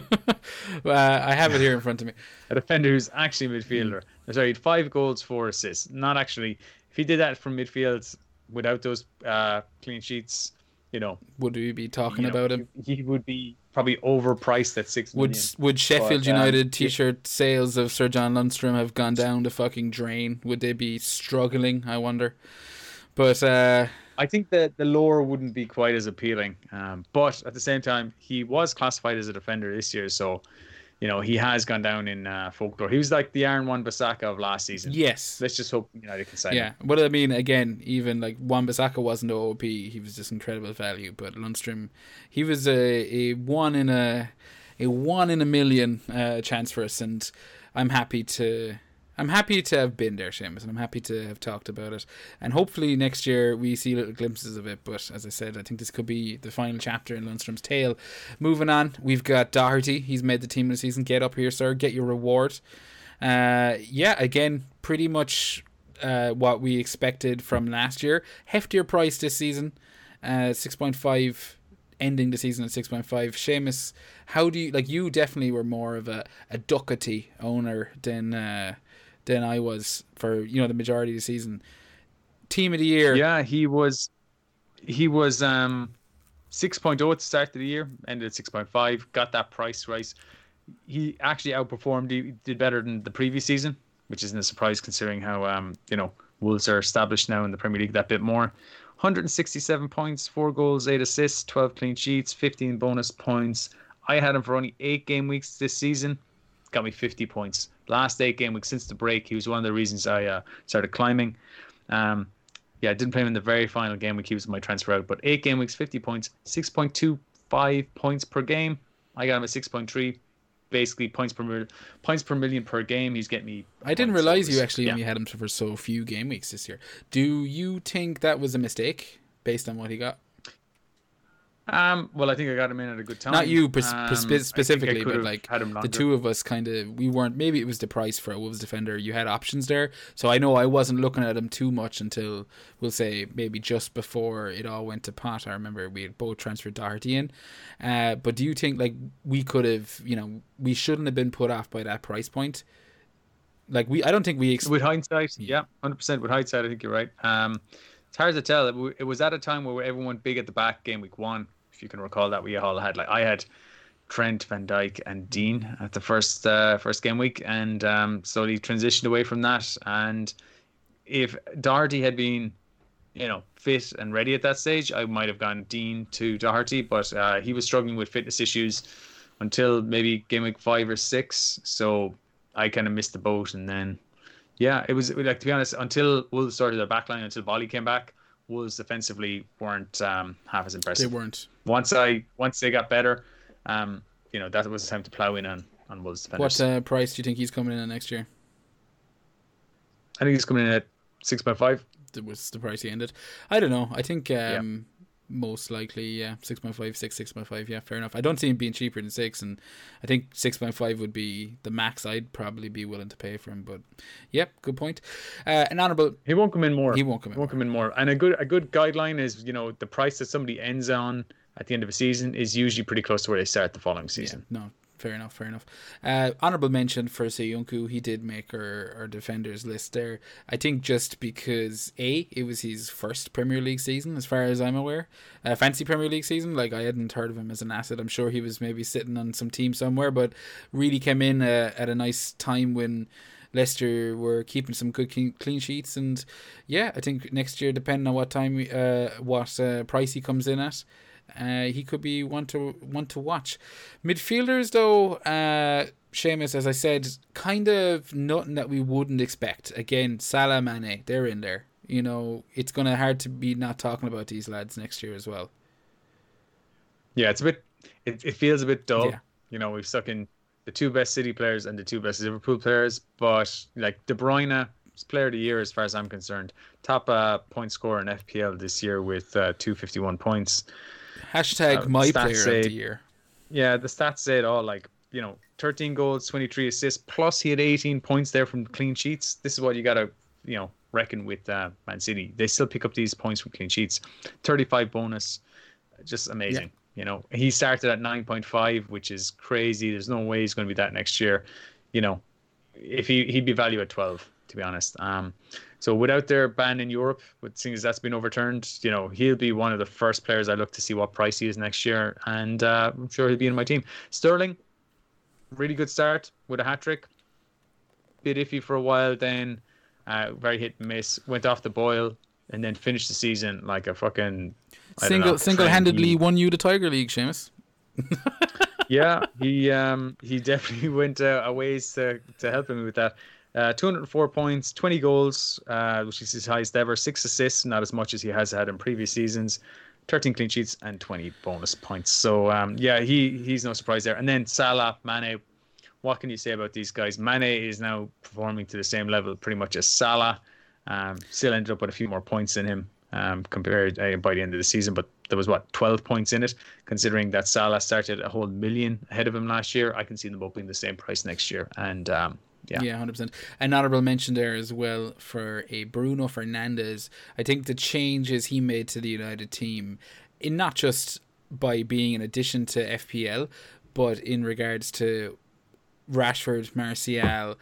uh, I have it here in front of me. a defender who's actually a midfielder. Hmm. Sorry, he had five goals, four assists. Not actually. If he did that from midfield without those uh, clean sheets, you know, Would we be talking you know, about him? He, he would be probably overpriced at six Would million. would Sheffield But, um, United yeah. T-shirt sales of Sir John Lundstram have gone down the fucking drain? Would they be struggling? I wonder. But uh, I think that the lore wouldn't be quite as appealing. Um, but at the same time, he was classified as a defender this year, so you know he has gone down in uh, folklore. He was like the Aaron Wan Bissaka of last season. yes, Let's just hope United can sign yeah. him. What I mean again, even like Wan-Bissaka wasn't OOP. He was just incredible value. But Lundstram, he was a, a one in a a one in a million uh, chance for us, and I'm happy to. I'm happy to have been there, Seamus, and I'm happy to have talked about it. And hopefully next year we see little glimpses of it. But as I said, I think this could be the final chapter in Lundstram's tale. Moving on, we've got Doherty. He's made the team the season. Get up here, sir. Get your reward. Uh, yeah, again, pretty much uh, what we expected from last year. Heftier price this season, uh, six point five, ending the season at six point five. Seamus, how do you like? You definitely were more of a a Doherty owner than uh, than I was for you know the majority of the season. Team of the year, Yeah, he was he was um 6.0 at the start of the year, ended at 6.5, got that price rise. He actually outperformed, he did better than the previous season, which isn't a surprise considering how um, you know, Wolves are established now in the Premier League that bit more. 167 points, 4 goals, 8 assists, 12 clean sheets, 15 bonus points. I had him for only 8 game weeks this season. Got me 50 points. Last 8 game weeks since the break, he was one of the reasons I uh, started climbing. Um, yeah, I didn't play him in the very final game week. He was my transfer out, but eight game weeks, 50 points, 6.25 points per game. I got him at 6.3, basically points per mil- points per million per game. He's getting me. I didn't realize you actually yeah. only had him for so few game weeks this year. Do you think that was a mistake based on what he got? Um, well, I think I got him in at a good time. Not you pers- Um, pers- I I specifically, but like the two of us kind of we weren't. Maybe it was the price for a Wolves defender. You had options there, so I know I wasn't looking at him too much until we'll say maybe just before it all went to pot. I remember we had both transferred Doherty in. Uh, but do you think like we could have, you know, we shouldn't have been put off by that price point? Like we, I don't think we. Ex- With hindsight, yeah, hundred percent. With hindsight, I think you're right. Um, it's hard to tell. It, was at a time where everyone big at the back game week one, if you can recall that. We all had like I had Trent, Van Dijk, and Dean at the first uh, first game week, and um, slowly transitioned away from that. And if Doherty had been, you know, fit and ready at that stage, I might have gone Dean to Doherty, but uh, he was struggling with fitness issues until maybe game week five or six. So I kind of missed the boat, and then yeah, it was like to be honest, until Wolves started their backline, until Boly came back, Wolves defensively weren't um, half as impressive. they weren't. Once I once they got better, um, you know that was the time to plow in on on Wolves defenders. What uh, price do you think he's coming in at next year? I think he's coming in at six point five. That was the price he ended. I don't know. I think um, most likely, yeah, 6.5, 6, 6.5. Yeah, fair enough. I don't see him being cheaper than 6, and I think 6.5 would be the max I'd probably be willing to pay for him. But, yep, good point. Uh, an honourable. He won't come in more. He won't come in He won't come in more. And a good a good guideline is you know the price that somebody ends on at the end of a season is usually pretty close to where they start the following Yeah, season. no, fair enough, fair enough. Uh, honorable mention for Söyüncü, he did make our, our defenders list there. I think just because A, it was his first Premier League season, as far as I'm aware. Uh, fancy Premier League season, like I hadn't heard of him as an asset. I'm sure he was maybe sitting on some team somewhere, but really came in uh, at a nice time when Leicester were keeping some good clean, sheets, and yeah, I think next year, depending on what time, uh, what uh, price he comes in at, uh, he could be one to one to watch. Midfielders, though, uh, Seamus, as I said, kind of nothing that we wouldn't expect. Again, Salah, Mane, they're in there. You know, it's gonna hard to be not talking about these lads next year as well. Yeah, it's a bit. It, it feels a bit dull. Yeah. You know, we've stuck in the two best City players and the two best Liverpool players, but like De Bruyne player of the year as far as I'm concerned. Top uh, point scorer in FPL this year with uh, 251 points. Hashtag uh, my player say, of the year. Yeah, the stats say it all. Like you know, 13 goals, 23 assists, plus he had 18 points there from clean sheets. This is what you got to you know reckon with uh, Man City. They still pick up these points from clean sheets. 35 bonus, just amazing. Yeah. You know, he started at 9.5, which is crazy. There's no way he's going to be that next year. You know, if he he'd be value at 12, to be honest. Um, so without their ban in Europe, with seeing as that's been overturned, you know, he'll be one of the first players I look to see what price he is next year, and uh, I'm sure he'll be in my team. Sterling, really good start with a hat trick. Bit iffy for a while, then uh, very hit and miss. Went off the boil, and then finished the season like a fucking single single handedly won you the Tiger League, Seamus. yeah, he um he definitely went uh, a ways to to help him with that. Uh, 204 points, 20 goals, uh, which is his highest ever. Six assists, not as much as he has had in previous seasons. 13 clean sheets and 20 bonus points. So um, yeah, he he's no surprise there. And then Salah, Mane. What can you say about these guys? Mane is now performing to the same level pretty much as Salah. Um, still ended up with a few more points than him um, compared uh, by the end of the season. But there was what 12 points in it, considering that Salah started a whole million ahead of him last year. I can see them both being the same price next year, and um, yeah, yeah, hundred percent. An honorable mention there as well for a Bruno Fernandes. I think the changes he made to the United team, in not just by being an addition to FPL, but in regards to Rashford, Martial,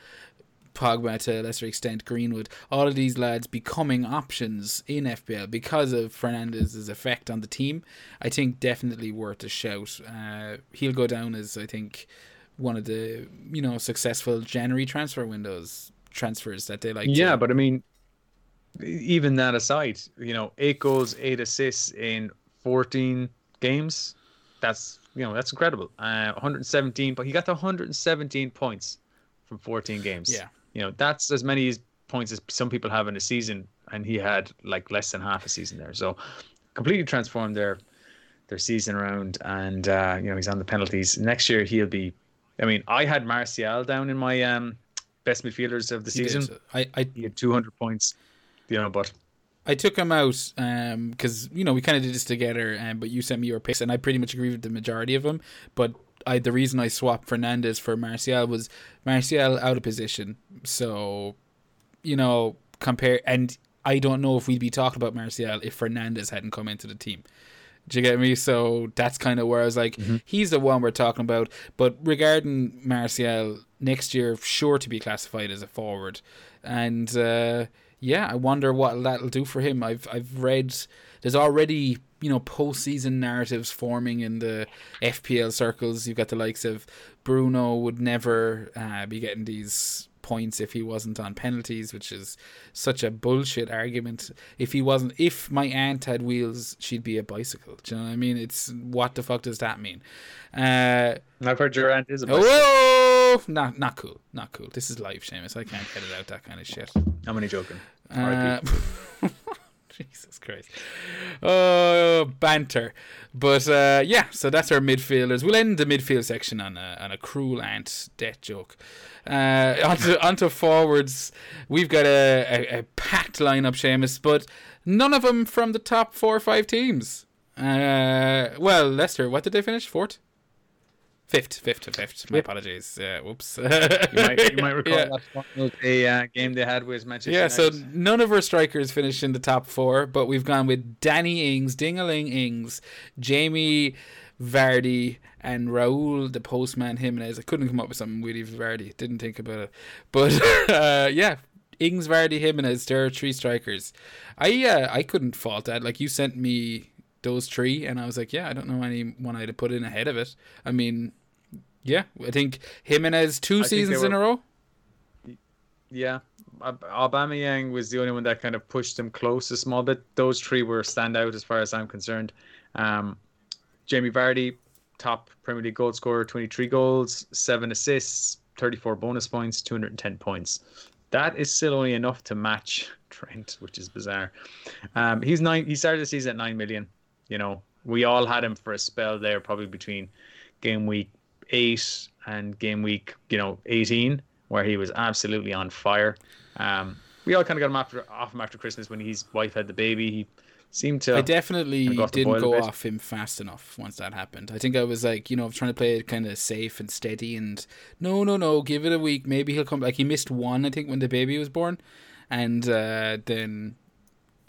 Pogba to a lesser extent Greenwood, all of these lads becoming options in FPL because of Fernandes's effect on the team, I think definitely worth a shout. Uh, he'll go down as I think one of the you know successful January transfer windows transfers that they like. Yeah, to. but I mean, even that aside, you know, eight goals, eight assists in fourteen games. That's you know that's incredible. Uh, 117, but he got to 117 points from 14 games. Yeah, you know, that's as many points as some people have in a season, and he had like less than half a season there. So completely transformed their their season around, and uh, you know he's on the penalties. Next year he'll be. I mean, I had Martial down in my um, best midfielders of the he season. Did. I, I he had 200 points, you know, but I took him out because um, you know we kind of did this together, um, but you sent me your picks, and I pretty much agree with the majority of them. But I the reason I swapped Fernandes for Martial was Martial out of position. So, you know, compare and I don't know if we'd be talking about Martial if Fernandes hadn't come into the team. Do you get me? So that's kind of where I was like, mm-hmm. he's the one we're talking about. But regarding Martial, next year sure to be classified as a forward, and uh, yeah, I wonder what that'll do for him. I've I've read there's already you know postseason narratives forming in the FPL circles. You've got the likes of Bruno would never uh, be getting these points if he wasn't on penalties, which is such a bullshit argument. If he wasn't, if my aunt had wheels, she'd be a bicycle. Do you know what I mean? It's what the fuck does that mean? Uh, I've heard your aunt is a bicycle. Whoa! Not not cool. Not cool. This is live, Seamus. I can't edit out that kind of shit. I'm only joking. Uh, Jesus Christ. Oh, banter. But uh, yeah, so that's our midfielders. We'll end the midfield section on a, on a cruel ant death joke. Uh, onto, onto forwards, we've got a, a, a packed lineup, Seamus, but none of them from the top four or five teams. Uh, well, Leicester, what did they finish? Fourth? Fifth, fifth, fifth. My apologies. Yeah, whoops. you, might, you might recall yeah. that a uh, game they had with Manchester. Yeah, United. so none of our strikers finished in the top four, but we've gone with Danny Ings, Dingaling Ings, Jamie Vardy, and Raul the Postman Jimenez. I couldn't come up with something for Vardy. Didn't think about it, but uh, yeah, Ings, Vardy, Jimenez. There are three strikers. I uh, I couldn't fault that. Like you sent me those three, and I was like, yeah, I don't know anyone I'd have put in ahead of it. I mean, yeah, I think Jimenez two I seasons were, in a row. yeah, Aubameyang was the only one that kind of pushed him close a small bit. Those three were stand out as far as I'm concerned. Um, Jamie Vardy, top Premier League goal scorer, 23 goals, seven assists, 34 bonus points, 210 points. That is still only enough to match Trent, which is bizarre. Um, he's nine. He started the season at nine million. You know, we all had him for a spell there, probably between game week eight and game week, you know, 18, where he was absolutely on fire. Um, we all kind of got him after off him after Christmas when his wife had the baby. He seemed to. I definitely kind of didn't go off him fast enough once that happened. I think I was like, you know, trying to play it kind of safe and steady, and no, no, no, give it a week. Maybe he'll come. Like he missed one, I think, when the baby was born, and uh, then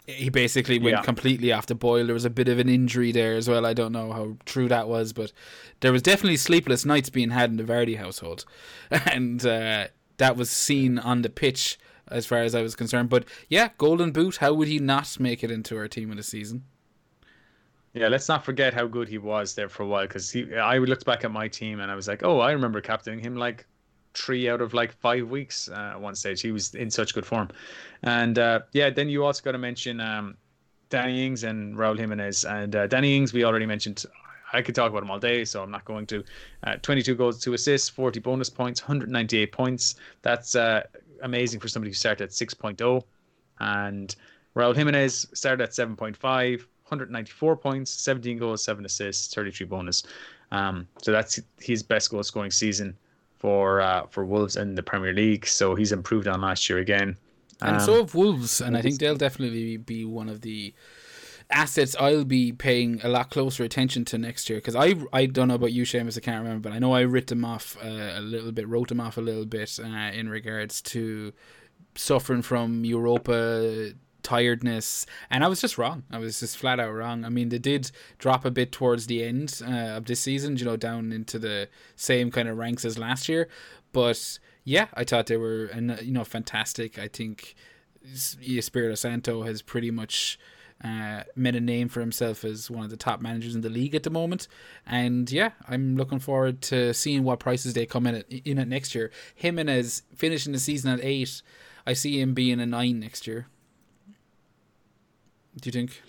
he basically went yeah. completely off the boil. There was a bit of an injury there as well. I don't know how true that was, but there was definitely sleepless nights being had in the Vardy household, and uh, that was seen on the pitch as far as I was concerned. But yeah, Golden Boot. How would he not make it into our team of the season? Yeah, let's not forget how good he was there for a while. Because I looked back at my team and I was like, oh, I remember captaining him like three out of like five weeks uh, at one stage. He was in such good form, and uh, yeah, then you also got to mention um, Danny Ings and Raul Jimenez. And uh, Danny Ings, we already mentioned. I could talk about him all day, so I'm not going to. Uh, 22 goals, two assists, 40 bonus points, 198 points. That's uh, amazing for somebody who started at 6.0. And Raul Jimenez started at 7.5, 194 points, 17 goals, 7 assists, 33 bonus. Um, so that's his best goal scoring season for uh, for Wolves in the Premier League. So he's improved on last year again. And um, so have Wolves, and I think they'll definitely be one of the assets I'll be paying a lot closer attention to next year because I I don't know about you, Seamus, I can't remember, but I know I writ them off uh, a little bit, wrote them off a little bit uh, in regards to suffering from Europa tiredness, and I was just wrong. I was just flat out wrong. I mean, they did drop a bit towards the end uh, of this season, you know, down into the same kind of ranks as last year, but yeah, I thought they were, and you know, fantastic. I think Espirito Santo has pretty much uh, made a name for himself as one of the top managers in the league at the moment. And yeah, I'm looking forward to seeing what prices they come in at, in at next year. Jimenez finishing the season at eight. I see him being a nine next year. Do you think?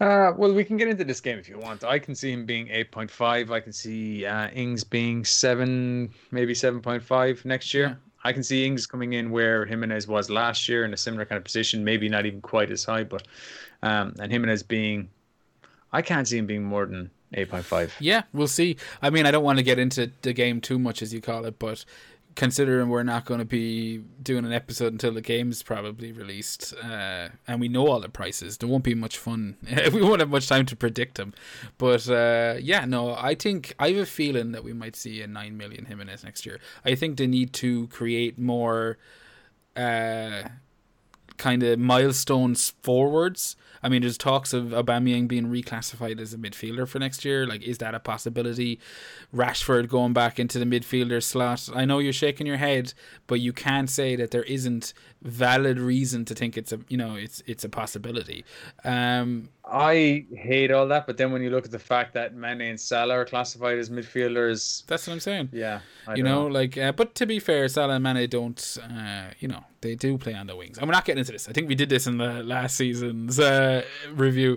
Uh, well, we can get into this game if you want. I can see him being 8.5. I can see uh, Ings being 7, maybe 7.5 next year. Yeah. I can see Ings coming in where Jimenez was last year in a similar kind of position, maybe not even quite as high, but um, and Jimenez being, I can't see him being more than 8.5. Yeah, we'll see. I mean, I don't want to get into the game too much, as you call it, but considering we're not going to be doing an episode until the game is probably released, uh, and we know all the prices, there won't be much fun. we won't have much time to predict them. But uh, yeah, no, I think I have a feeling that we might see a nine million Jimenez next year. I think they need to create more. Uh, kind of milestones forwards I mean, there's talks of Aubameyang being reclassified as a midfielder for next year. Like, is that a possibility? Rashford going back into the midfielder slot. I know you're shaking your head, but you can't say that there isn't valid reason to think it's a you know it's it's a possibility. Um, I hate all that, but then when you look at the fact that Mane and Salah are classified as midfielders, that's what I'm saying. Yeah, I you know, know, like, uh, but to be fair, Salah and Mane don't, uh, you know, they do play on the wings. And we're not getting into this. I think we did this in the last season's uh, review.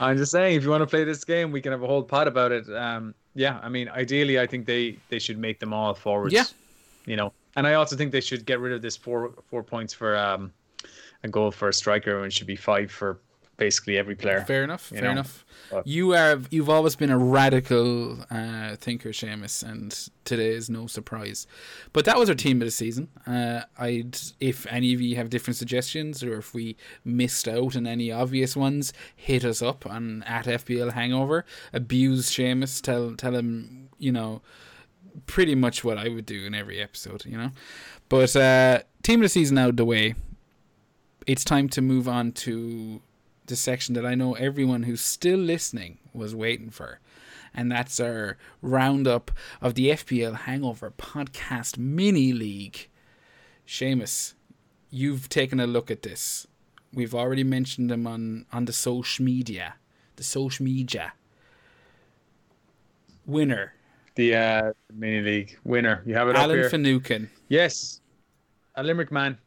I'm just saying, if you want to play this game, we can have a whole pod about it. Um, yeah, I mean, ideally, I think they they should make them all forwards. Yeah, you know, and I also think they should get rid of this four four points for um, a goal for a striker, and it should be five for basically every player. Fair enough. Fair know? enough. But, you have you've always been a radical uh, thinker, Seamus, and today is no surprise. But that was our team of the season. Uh, I'd if any of you have different suggestions or if we missed out on any obvious ones, hit us up on at FPL Hangover. Abuse Seamus. Tell tell him you know pretty much what I would do in every episode. You know, but uh, team of the season out of the way. It's time to move on to the section that I know everyone who's still listening was waiting for. And that's our roundup of the FPL Hangover Podcast Mini League. Seamus, you've taken a look at this. We've already mentioned them on, on the social media. The social media. Winner. The uh, mini league winner. You have it Alan up here. Finucane. Yes. A Limerick man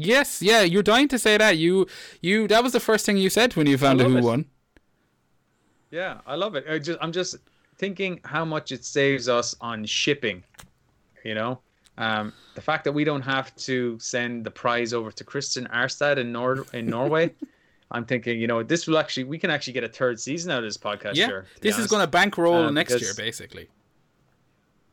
Yes, yeah, you're dying to say that. You, you, that was the first thing you said when you found out who it. won. Yeah, I love it. I just, I'm just thinking how much it saves us on shipping. You know, um, the fact that we don't have to send the prize over to Christian Arstad in Nor in Norway. I'm thinking, you know, this will actually we can actually get a third season out of this podcast. Yeah, sure, to be this is going to bankroll Um, next because- year, basically.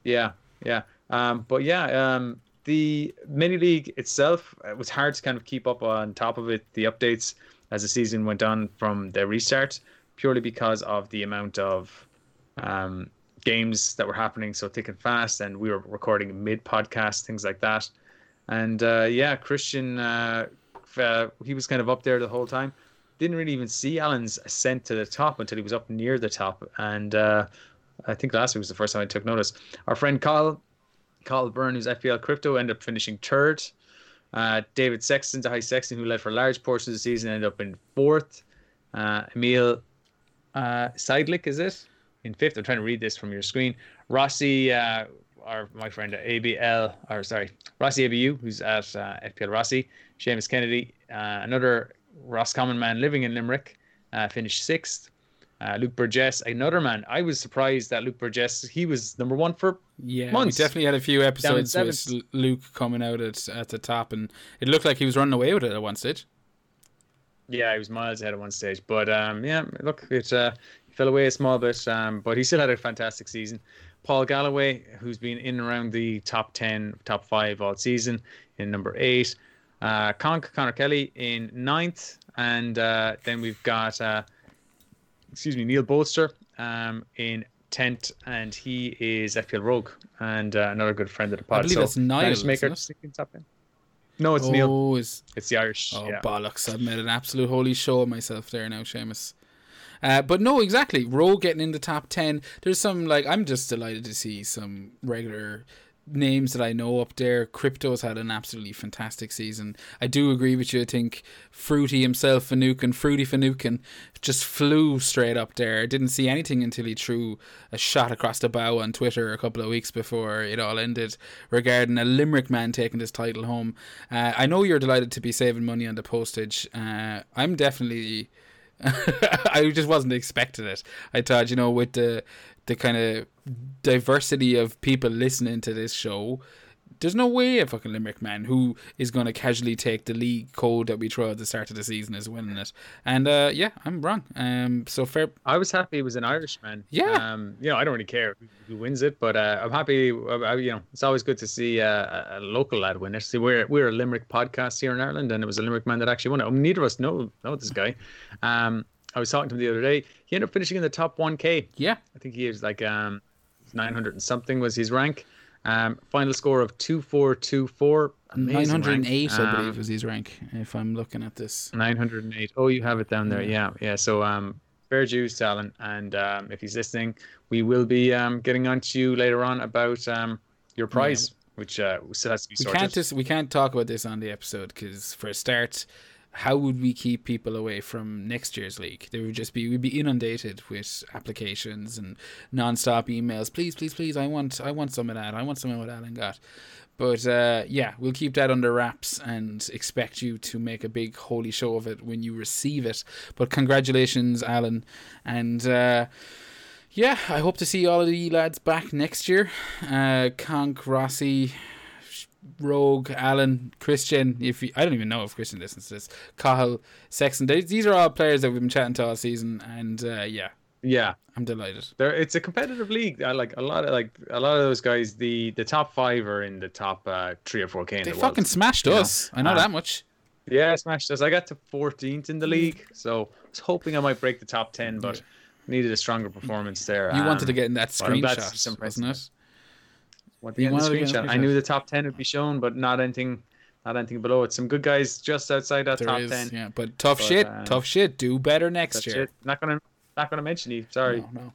Yeah, yeah. Um, but yeah, um, the mini league itself it was hard to kind of keep up on top of it. The updates as the season went on from the restart, purely because of the amount of um, games that were happening so thick and fast, and we were recording mid podcast, things like that. And uh, yeah, Christian, uh, uh, he was kind of up there the whole time. Didn't really even see Alan's ascent to the top until he was up near the top, and uh, I think last week was the first time I took notice. Our friend Carl, Carl Byrne, who's FPL Crypto, ended up finishing third. Uh, David Sexton, the high Sexton, who led for large portions of the season, ended up in fourth. Uh, Emil uh, is it? In fifth. I'm trying to read this from your screen. Rossi, uh, our my friend at ABL, or sorry, Rossi ABU, who's at uh, FPL Rossi. Seamus Kennedy, uh, another Roscommon man living in Limerick, uh, finished sixth. Uh, Luke Burgess, another man. I was surprised that Luke Burgess, he was number one for Yeah, months. we definitely had a few episodes with Luke coming out at at the top, and it looked like he was running away with it at one stage. Yeah, he was miles ahead at one stage, but um, yeah, look, it uh, he fell away a small bit, um, but he still had a fantastic season. Paul Galloway, who's been in and around the top ten, top five all season, in number eight. Uh, Conk Connor Kelly in ninth, and uh, then we've got uh, excuse me, Neil Bolster um, in tenth, and he is FPL Rogue and uh, another good friend of the pod. I believe so that's Niall, managed make our it? top ten. No, it's Neil. oh, is It's the Irish. oh yeah. bollocks! I've made an absolute holy show of myself there now, Seamus. Uh, but no, exactly. Rowe getting in the top ten. There's some like I'm just delighted to see some regular names that I know up there. Crypto's had an absolutely fantastic season. I do agree with you. I think Fruity himself, Finucane, Fruity Finucane, just flew straight up there. I didn't see anything until he threw a shot across the bow on Twitter a couple of weeks before it all ended regarding a Limerick man taking this title home. Uh, I know you're delighted to be saving money on the postage. Uh, I'm definitely. I just wasn't expecting it. I thought, you know, with the the kind of diversity of people listening to this show, there's no way a fucking Limerick man who is going to casually take the league code that we throw at the start of the season is winning it. And uh, yeah, I'm wrong. Um, so fair. I was happy it was an Irishman. Yeah. Um, you know, I don't really care who, wins it, but uh, I'm happy. Uh, you know, it's always good to see uh, a, a local lad win it. See, we're we're a Limerick podcast here in Ireland, and it was a Limerick man that actually won it. I mean, neither of us know know this guy. Um, I was talking to him the other day. He ended up finishing in the top 1K. Yeah, I think he was like um, 900 and something was his rank. Um, final score of 2424. Amazing rank. 908, I Um, believe, was his rank. If I'm looking at this. 908. Oh, you have it down there. Yeah, yeah. So, um, fair dues Alan. And um, if he's listening, we will be um, getting on to you later on about um, your prize, which uh, still has to be We sorted. can't just we can't talk about this on the episode because for a start, how would we keep people away from next year's league? They would just be we'd be inundated with applications and non-stop emails. Please, please, please! I want I want some of that. I want some of what Alan got. But uh, yeah, we'll keep that under wraps and expect you to make a big holy show of it when you receive it. But congratulations, Alan, and. Uh, yeah, I hope to see all of you lads back next year. Uh, Conk, Rossi, Rogue, Alan, Christian. If you, I don't even know if Christian listens to this, Cahill, Sexton. They, these are all players that we've been chatting to all season, and uh, yeah, Yeah, I'm delighted. there. It's a competitive league. I like a lot of like a lot of those guys. The the top five are in the top uh, three or four K They the fucking world. smashed you know, us. I know uh, that much. Yeah, smashed us. I got to 14th in the league, so I was hoping I might break the top 10, but needed a stronger performance there. You wanted to Um, get in that but I'm glad to see screenshot, wasn't it? What the end of the wanted to get screenshot. knew the top ten would be shown, but not anything, not anything below it. Some good guys just outside that There top is, ten. yeah. But tough But, shit, uh, tough shit. Do better next year. Not gonna, not gonna mention you. Sorry. No, no.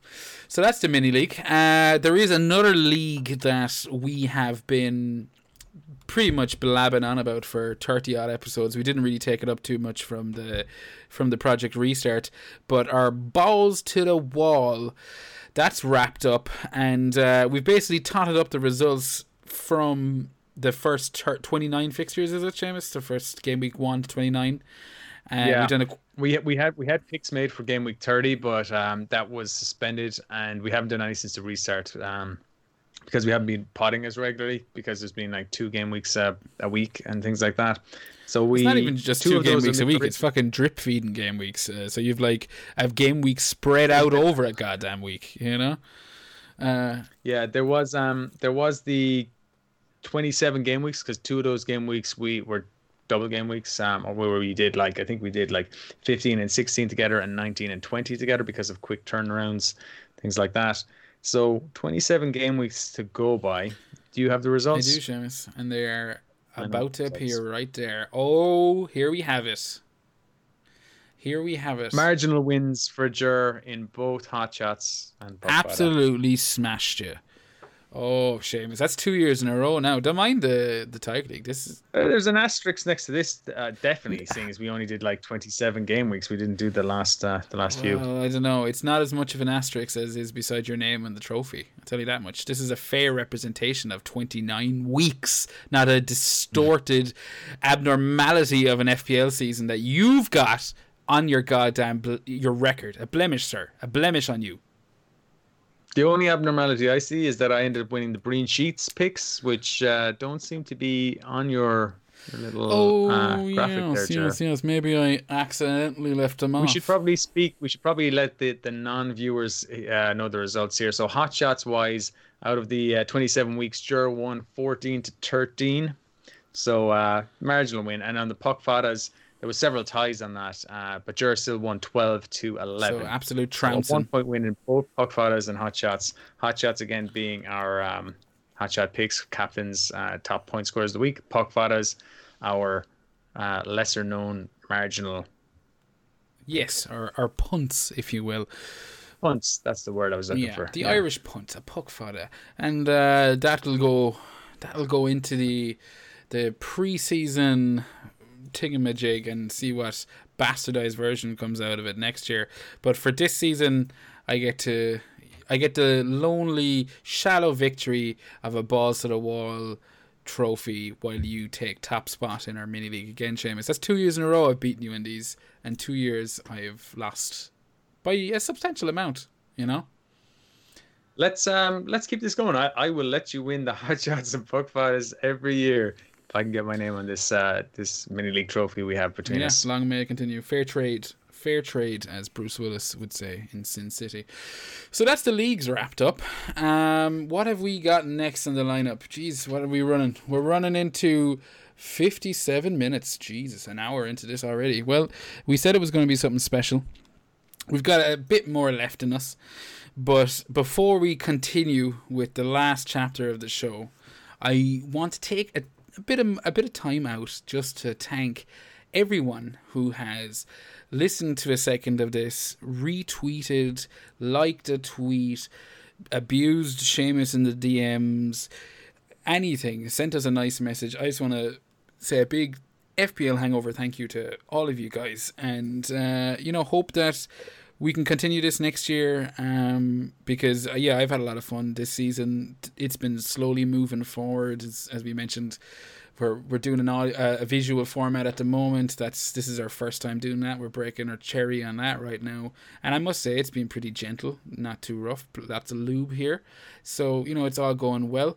So that's the mini league. Uh, there is another league that we have been pretty much blabbing on about for 30 odd episodes. We didn't really take it up too much from the from the project restart, but our balls to the wall that's wrapped up and uh, we've basically totted up the results from the first ter- 29 fixtures, is it, Seamus? The first game week 1 to 29. Uh, Yeah. We've done a, We we had we had picks made for game week thirty, but um, that was suspended, and we haven't done any since the restart. Um, because we haven't been potting as regularly because there's been like two game weeks uh, a week and things like that. So we it's not even just two, of game weeks a week. mid- It's fucking drip feeding game weeks. Uh, so you've like have game weeks spread out over a goddamn week. You know. Uh, Yeah, there was um there was the 27 game weeks because two of those game weeks we were double game weeks um or where we did like I think we did like 15 and 16 together and 19 and 20 together because of quick turnarounds things like that. So 27 game weeks to go by. Do you have the results? I results? do, Seamus, and they are about to appear right there. Oh, here we have it. Here we have it. Marginal wins for Jur in both hot shots and Puck Fada. Absolutely smashed you. Oh, Seamus, that's two years in a row now. Don't mind the the Tiger League. This is Uh, there's an asterisk next to this, uh, definitely, seeing as we only did like 27 game weeks. We didn't do the last uh, the last few. I don't know. It's not as much of an asterisk as is beside your name and the trophy. I'll tell you that much. This is a fair representation of 29 weeks, not a distorted abnormality of an FPL season that you've got on your goddamn bl- your record. A blemish, sir. A blemish on you. The only abnormality I see is that I ended up winning the Breen Sheets picks, which uh, don't seem to be on your, your little Oh, uh, graphic there, yes, Ger. yes, yes. Maybe I accidentally left them off. We should probably speak. We should probably let the, the non-viewers uh, know the results here. So hot shots wise, out of the uh, 27 weeks, Jur won 14 to 13. So uh, marginal win. And on the puck fadas, there was several ties on that, uh, but Jur still won 12 to 11. So absolute So trouncing. one point win in both puck fadas and hot shots. Hot shots again being our um, hot shot picks, captains, uh, top point scorers of the week. Puck fadas, our uh, lesser known marginal Yes, or, or punts, if you will. punts. That's the word I was looking yeah, for. the Yeah. Irish punt, a puck fodder, and uh, that'll go that'll go into the the preseason tingamajig and see what bastardized version comes out of it next year. But for this season, I get to I get the lonely, shallow victory of a balls to the wall trophy while you take top spot in our mini league again, Seamus. That's two years in a row I've beaten you in these, and two years I've lost by a substantial amount. You know. Let's um let's keep this going. I, I will let you win the hot shots and puck fighters every year if I can get my name on this uh this mini league trophy we have between Yeah, us. long may it continue. Fair trade, fair trade, as Bruce Willis would say in Sin City. So that's the leagues wrapped up. Um, what have we got next in the lineup? Jeez, what are we running? We're running into fifty-seven minutes. Jesus, an hour into this already. Well, we said it was going to be something special. We've got a bit more left in us. But before we continue with the last chapter of the show, I want to take a, a bit of a bit of time out just to thank everyone who has listened to a second of this, retweeted, liked a tweet, abused Seamus in the DMs, anything, sent us a nice message. I just want to say a big FPL hangover thank you to all of you guys, and uh, you know hope that we can continue this next year um, because uh, yeah I've had a lot of fun this season. It's been slowly moving forward as, as we mentioned. We're, we're doing an audio, uh, a visual format at the moment. That's this is our first time doing that. We're breaking our cherry on that right now, and I must say it's been pretty gentle, not too rough. Lots of lube here, so you know it's all going well.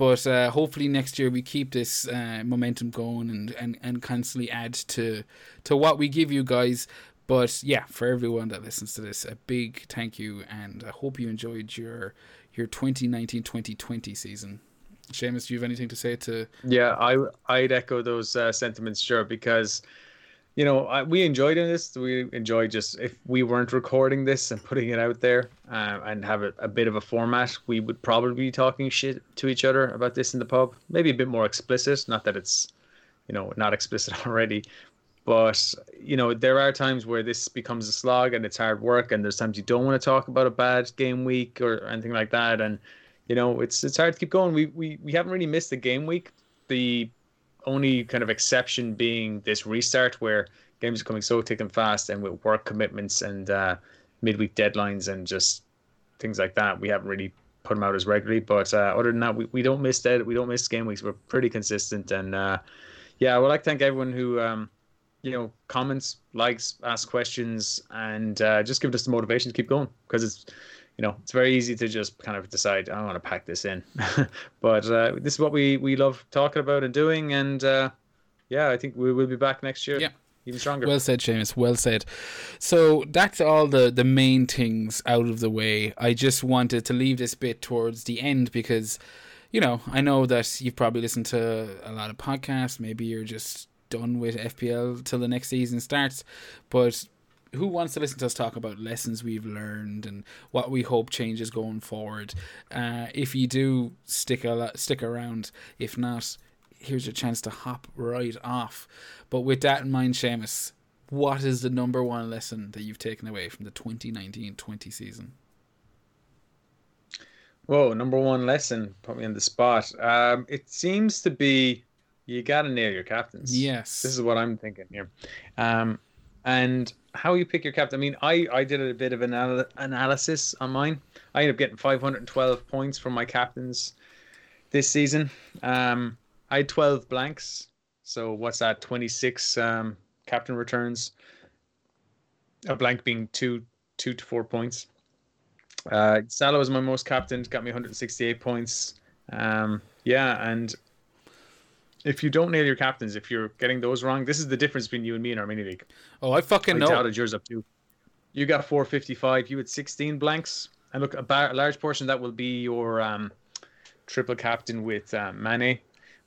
But uh, hopefully next year we keep this uh, momentum going and, and, and constantly add to to what we give you guys. But yeah, for everyone that listens to this, a big thank you, and I hope you enjoyed your your 2019-2020 season. Seamus, do you have anything to say to? Yeah, I I'd echo those uh, sentiments, sure, because you know I, we enjoy doing this. We enjoy just if we weren't recording this and putting it out there uh, and have a, a bit of a format, we would probably be talking shit to each other about this in the pub. Maybe a bit more explicit. Not that it's you know not explicit already, but you know there are times where this becomes a slog and it's hard work, and there's times you don't want to talk about a bad game week or anything like that, and you know it's it's hard to keep going. We we we haven't really missed a game week. The only kind of exception being this restart where games are coming so thick and fast, and with work commitments and uh, midweek deadlines and just things like that, we haven't really put them out as regularly. But uh, other than that, we, we don't miss that. We don't miss game weeks. We're pretty consistent. And uh, yeah, I would like to thank everyone who, um, you know, comments, likes, ask questions, and uh, just give us the motivation to keep going because it's, you know, it's very easy to just kind of decide I want to pack this in, but uh, this is what we we love talking about and doing, and uh, yeah, I think we will be back next year. Yeah even stronger. Well said, Seamus. Well said. So that's all the the main things out of the way. I just wanted to leave this bit towards the end because, you know, I know that you've probably listened to a lot of podcasts. Maybe you're just done with FPL till the next season starts, but who wants to listen to us talk about lessons we've learned and what we hope changes going forward? Uh, if you do stick a stick around, if not, here's your chance to hop right off. But with that in mind, Seamus, what is the number one lesson that you've taken away from the 2019-20 season? Whoa, number one lesson, put me on the spot. Um, it seems to be you got to nail your captains. Yes, this is what I'm thinking here. Um, and how you pick your captain. I mean, I I did a bit of an anal- analysis on mine. I ended up getting 512 points from my captains this season. Um, I had 12 blanks. So what's that? 26 um, captain returns. A blank being two, two to four points. Uh, Salah was my most captain, got me 168 points. Um, yeah, and if you don't nail your captains, if you're getting those wrong, this is the difference between you and me in our mini league. Oh, I fucking I know. doubted yours up too. You got 455. You had 16 blanks, and look, a, bar, a large portion that will be your um, triple captain with uh, Mane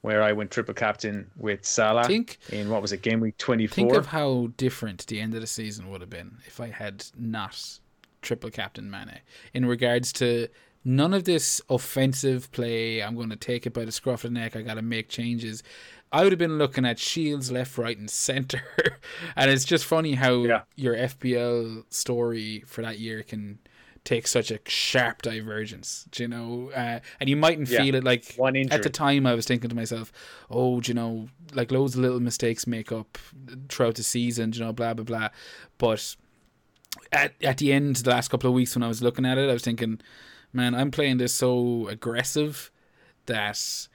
where I went triple captain with Salah think, in what was it, game week 24. Think of how different the end of the season would have been if I had not triple captain Mane in regards to none of this offensive play. I'm going to take it by the scruff of the neck. I got to make changes. I would have been looking at shields left, right, and center. and it's just funny how yeah. your FPL story for that year can take such a sharp divergence, do you know, uh, and you mightn't yeah. feel it like One at the time. I was thinking to myself, oh, do you know, like loads of little mistakes make up throughout the season, you know, blah blah blah. But at at the end, the last couple of weeks when I was looking at it, I was thinking, man, I'm playing this so aggressive that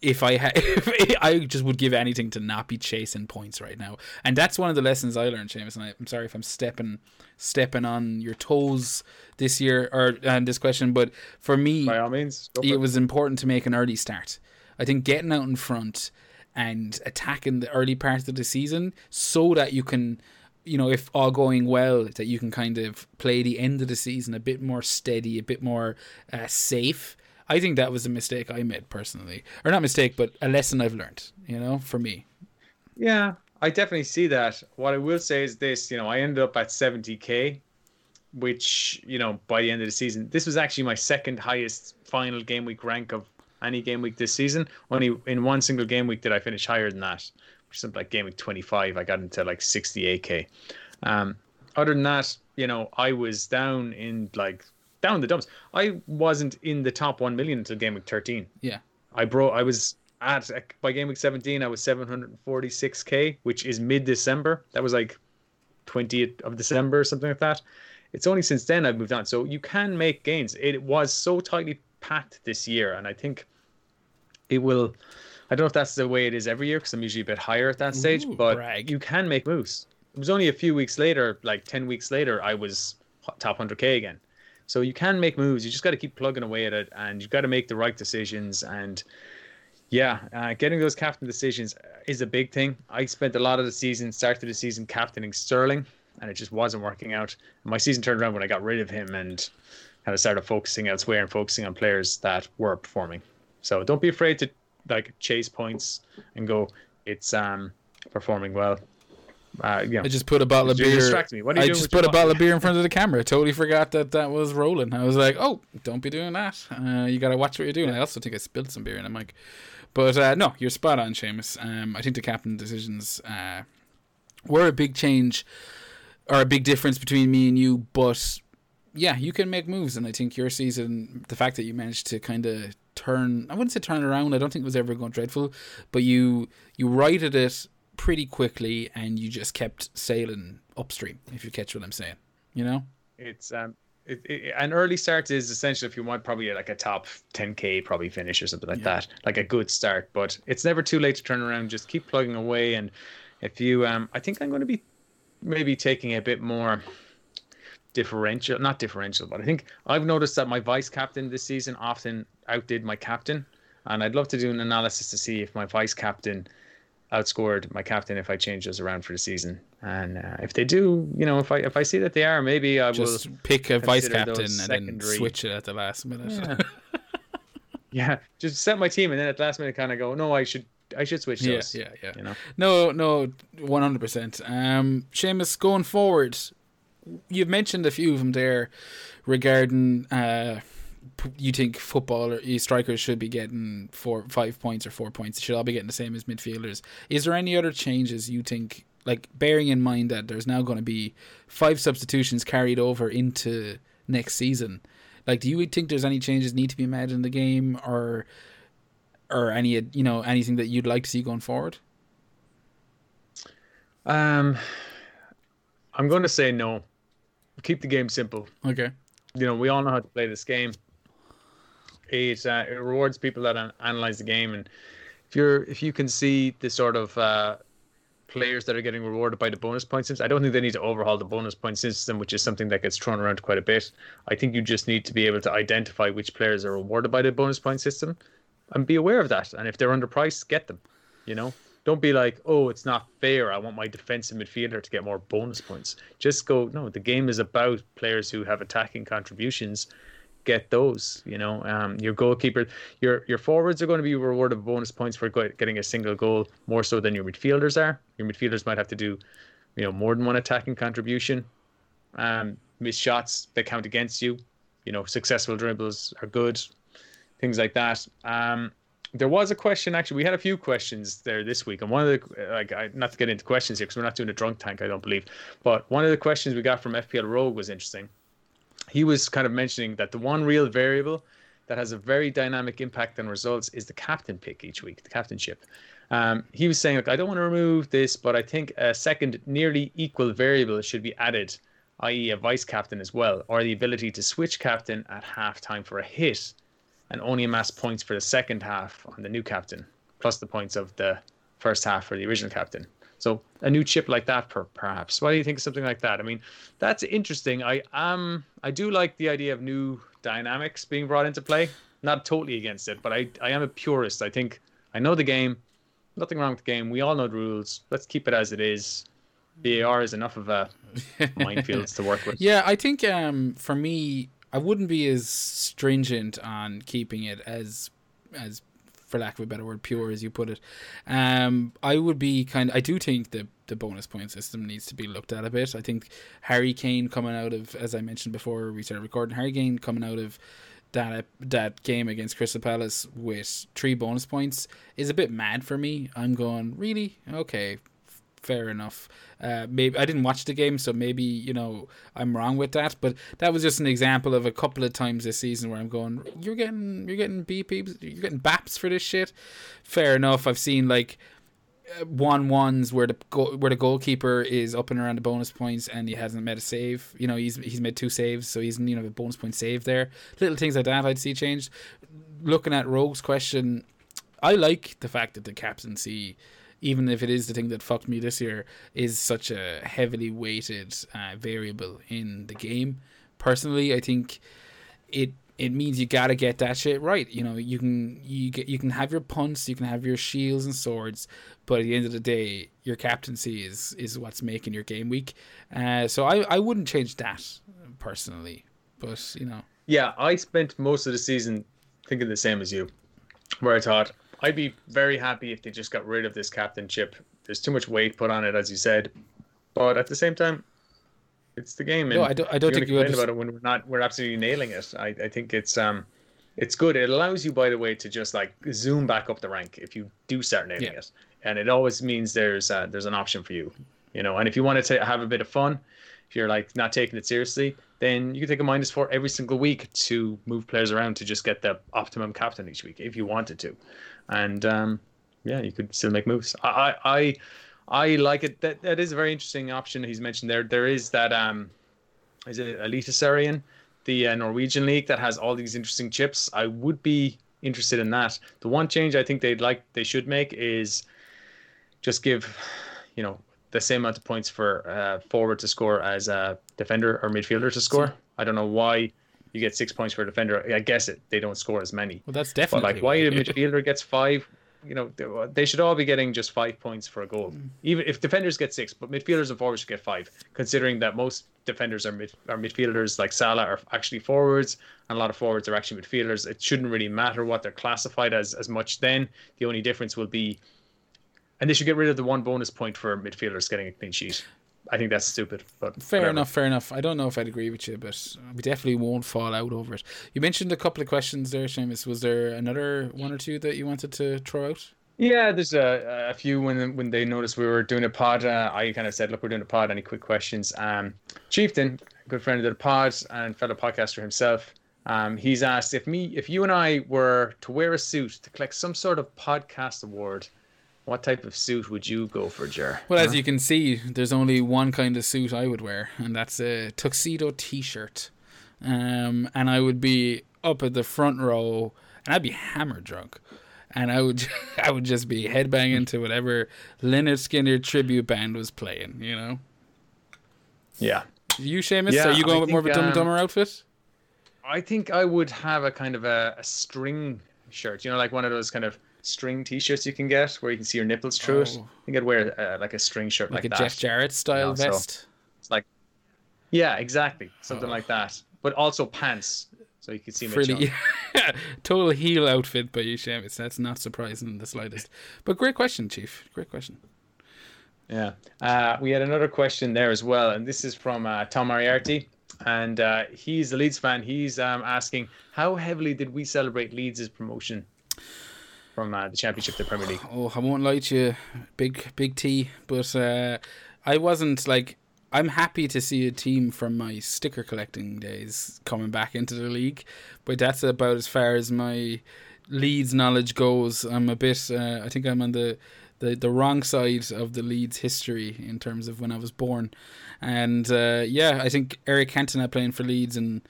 if I had, I just would give anything to not be chasing points right now. And that's one of the lessons I learned, Seamus. And I, am sorry if I'm stepping stepping on your toes this year or on this question, but for me, by all means, it, it was important to make an early start. I think getting out in front and attacking the early part of the season so that you can you know, if all going well, that you can kind of play the end of the season a bit more steady, a bit more uh, safe, I think that was a mistake I made personally, or not mistake, but a lesson I've learned. You know, for me. Yeah, I definitely see that. What I will say is this: you know, I ended up at 70k, which you know by the end of the season, this was actually my second highest final game week rank of any game week this season. Only in one single game week did I finish higher than that, is like game week 25. I got into like 68k. Um, other than that, you know, I was down in like down the dumps. I wasn't in the top one million until game week thirteen. Yeah, I brought. I was at by game week seventeen. I was seven hundred and forty six k, which is mid December. That was like twentieth of December or something like that. It's only since then I've moved on. So you can make gains. It was so tightly packed this year, and I think it will. I don't know if that's the way it is every year because I'm usually a bit higher at that stage, Ooh, but brag. you can make moves. It was only a few weeks later, like 10 weeks later, I was top 100k again. So you can make moves. You just got to keep plugging away at it, and you've got to make the right decisions. And yeah, uh, getting those captain decisions is a big thing. I spent a lot of the season, started the season captaining Sterling, and it just wasn't working out. my season turned around when I got rid of him and kind of started focusing elsewhere and focusing on players that were performing. So don't be afraid to like chase points and go. It's um performing well. Uh, yeah. I just put a bottle of beer. I just put a bottle of beer in front of the camera. I totally forgot that that was rolling. I was like, "Oh, don't be doing that. Uh, you got to watch what you're doing." I also think I spilled some beer in the mic, but uh, no, you're spot on, Seamus. Um, I think the captain decisions uh, were a big change or a big difference between me and you, but yeah, you can make moves, and I think your season, the fact that you managed to kind of turn, I wouldn't say turn around. I don't think it was ever going dreadful, but you you righted it pretty quickly and you just kept sailing upstream if you catch what i'm saying you know it's um it, it, an early start is essential if you want probably like a top 10k probably finish or something like yeah. that, like a good start. But it's never too late to turn around. Just keep plugging away, and if you, um, I think I'm going to be maybe taking a bit more differential, not differential, but I think I've noticed that my vice captain this season often outdid my captain, and I'd love to do an analysis to see if my vice captain outscored my captain if I change those around for the season. And uh, if they do, you know, if I if I see that they are, maybe I will just will pick a vice captain and then switch it at the last minute. Yeah. yeah, just set my team and then at the last minute kind of go, no, I should I should switch those. Yeah, yeah, yeah. You know? No, no, one hundred percent. Um, Seamus, going forward, you've mentioned a few of them there regarding uh, you think football strikers should be getting four, five points or four points. Should all be getting the same as midfielders. Is there any other changes you think, like bearing in mind that there's now going to be five substitutions carried over into next season? Like, do you think there's any changes need to be made in the game, or or any you know anything that you'd like to see going forward? Um, I'm going to say no. Keep the game simple. Okay. You know, we all know how to play this game it uh, it rewards people that an- analyze the game, and if you're if you can see the sort of uh, players that are getting rewarded by the bonus point system, I don't think they need to overhaul the bonus point system, which is something that gets thrown around quite a bit. I think you just need to be able to identify which players are rewarded by the bonus point system, and be aware of that. And if they're underpriced, get them. You know, don't be like, oh, it's not fair. I want my defensive midfielder to get more bonus points. Just go, no, the game is about players who have attacking contributions get those. You know, um, your goalkeeper, your your forwards are going to be rewarded bonus points for getting a single goal more so than your midfielders are. Your midfielders might have to do, you know, more than one attacking contribution. Um, missed shots they count against you. You know, successful dribbles are good, things like that. Um, there was a question actually. We had a few questions there this week, and one of the like I, not to get into questions here because we're not doing a drunk tank, I don't believe. But one of the questions we got from FPL Rogue was interesting he was kind of mentioning that the one real variable that has a very dynamic impact on results is the captain pick each week, the captainship. Um, he was saying, look, I don't want to remove this, but I think a second nearly equal variable should be added, i.e., a vice captain as well, or the ability to switch captain at half time for a hit and only amass points for the second half on the new captain, plus the points of the first half for the original captain. So a new chip like that, per, perhaps. What do you think of something like that? I mean, that's interesting. I am, I do like the idea of new dynamics being brought into play. Not totally against it, but I, I am a purist. I think I know the game. Nothing wrong with the game. We all know the rules. Let's keep it as it is. VAR is enough of a minefields to work with. Yeah, I think um, for me, I wouldn't be as stringent on keeping it as as for lack of a better word, pure as you put it. Um, I would be kind. I do think the the bonus point system needs to be looked at a bit. I think Harry Kane coming out of, as I mentioned before we started recording, Harry Kane coming out of that that game against Crystal Palace with three bonus points is a bit mad for me. I'm going really okay, fair enough. Uh, maybe I didn't watch the game, so maybe you know I'm wrong with that. But that was just an example of a couple of times this season where I'm going, you're getting you're getting BPs, you're getting BAPs for this shit. Fair enough. I've seen like uh, one ones where the goal, where the goalkeeper is up and around the bonus points and he hasn't made a save. You know, he's he's made two saves, so he's you know a bonus point save there. Little things like that I'd see changed. Looking at Rogue's question, I like the fact that the captaincy even if it is the thing that fucked me this year, is such a heavily weighted uh, variable in the game. Personally, I think it it means you gotta get that shit right. You know, you can you get you can have your punts, you can have your shields and swords, but at the end of the day, your captaincy is is what's making your game week. Uh, so I I wouldn't change that personally, but you know. Yeah, I spent most of the season thinking the same as you, where I thought I'd be very happy if they just got rid of this captainship. There's too much weight put on it, as you said, but at the same time, it's the game. And no, I don't. I don't think you complain about it when we're not. We're absolutely nailing it. I, I think it's um, it's good. It allows you, by the way, to just like zoom back up the rank if you do start nailing yeah. it, and it always means there's uh, there's an option for you, you know. And if you want to have a bit of fun, if you're like not taking it seriously, then you can take a minus four every single week to move players around to just get the optimum captain each week if you wanted to and um, yeah, you could still make moves. I I I like it. That that is a very interesting option he's mentioned there. There is that um, is it Eliteserien the uh, Norwegian league that has all these interesting chips. I would be interested in that. The one change I think they'd like they should make is just give, you know, the same amount of points for uh, forward to score as a defender or midfielder to score. I don't know why you get six points for a defender. I guess it they don't score as many. Well, that's definitely But like, why a midfielder gets five? You know, they- they should all be getting just five points for a goal. Even if defenders get six, but midfielders and forwards should get five. Considering that most defenders are mid are midfielders, like Salah are actually forwards, and a lot of forwards are actually midfielders. It shouldn't really matter what they're classified as as much. Then the only difference will be, and they should get rid of the one bonus point for midfielders getting a clean sheet. I think that's stupid. But Fair whatever. enough, fair enough. I don't know if I'd agree with you, but we definitely won't fall out over it. You mentioned a couple of questions there, Seamus. Was there another one or two that you wanted to throw out? Yeah, there's a, a few when when they noticed we were doing a pod. Uh, I kind of said, "Look, we're doing a pod. Any quick questions?" Um, Chieftain, good friend of the pod and fellow podcaster himself, um, he's asked if me, if you and I were to wear a suit to collect some sort of podcast award, what type of suit would you go for, Jer? Well, as you can see, there's only one kind of suit I would wear, and that's a tuxedo T-shirt. Um, and I would be up at the front row, and I'd be hammer drunk, and I would I would just be headbanging to whatever Lynyrd Skynyrd tribute band was playing. You know, Yeah, you Seamus, Yeah, are you going I with more of a Dumb um, Dumber outfit? I think I would have a kind of a, a string shirt. You know, like one of those kind of string T-shirts you can get where you can see your nipples through it. Oh. I think I'd wear uh, like a string shirt Like, like, a that. Jeff Jarrett style know, so- vest. It's like, yeah, exactly, something Oh. like that. But also pants, so you can see my total heel outfit by you, Seamus. That's not surprising in the slightest. But great question, Chief. Great question. Yeah. Uh, we had another question there as well, and this is from uh, Tom Moriarty, and uh, he's a Leeds fan. He's um, asking, how heavily did we celebrate Leeds' promotion from uh, the Championship to the Premier League? Oh, I won't lie to you, big big T. But uh, I wasn't like. I'm happy to see a team from my sticker collecting days coming back into the league, but that's about as far as my Leeds knowledge goes. I'm a bit. Uh, I think I'm on the, the the wrong side of the Leeds history in terms of when I was born, and uh, yeah, I think Eric Cantona playing for Leeds and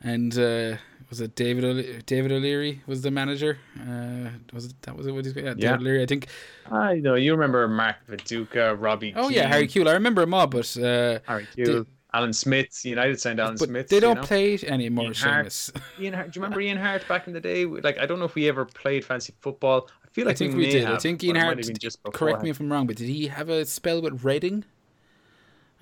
and uh, was it David O'Le- David O'Leary was the manager? Uh, was it that was it? What he's yeah, David Yeah. O'Leary. I think I know you remember Mark Viduka, Robbie. Oh yeah, Harry Kewell. I remember him all, but uh, Harry Kewell, Alan Smith. United signed Alan but Smith. they don't know? play it anymore. Ian Harte. Ian Harte. Do you remember Ian Harte back in the day? Like I don't know if we ever played fancy football. I feel I like think we may did. I think Ian Harte. just Correct me if I'm wrong, but did he have a spell with Reading?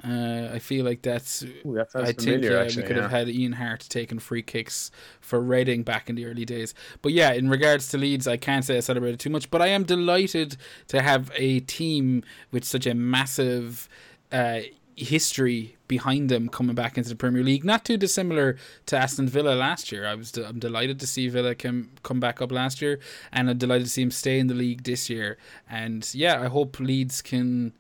Uh, I feel like that's. Ooh, that I think familiar, uh, actually, we could have had Ian Harte taking free kicks for Reading back in the early days. But yeah, in regards to Leeds, I can't say I celebrated too much, but I am delighted to have a team with such a massive uh, history behind them coming back into the Premier League. Not too dissimilar to Aston Villa last year. I was I'm delighted to see Villa come come back up last year, and I'm delighted to see him stay in the league this year. And yeah, I hope Leeds can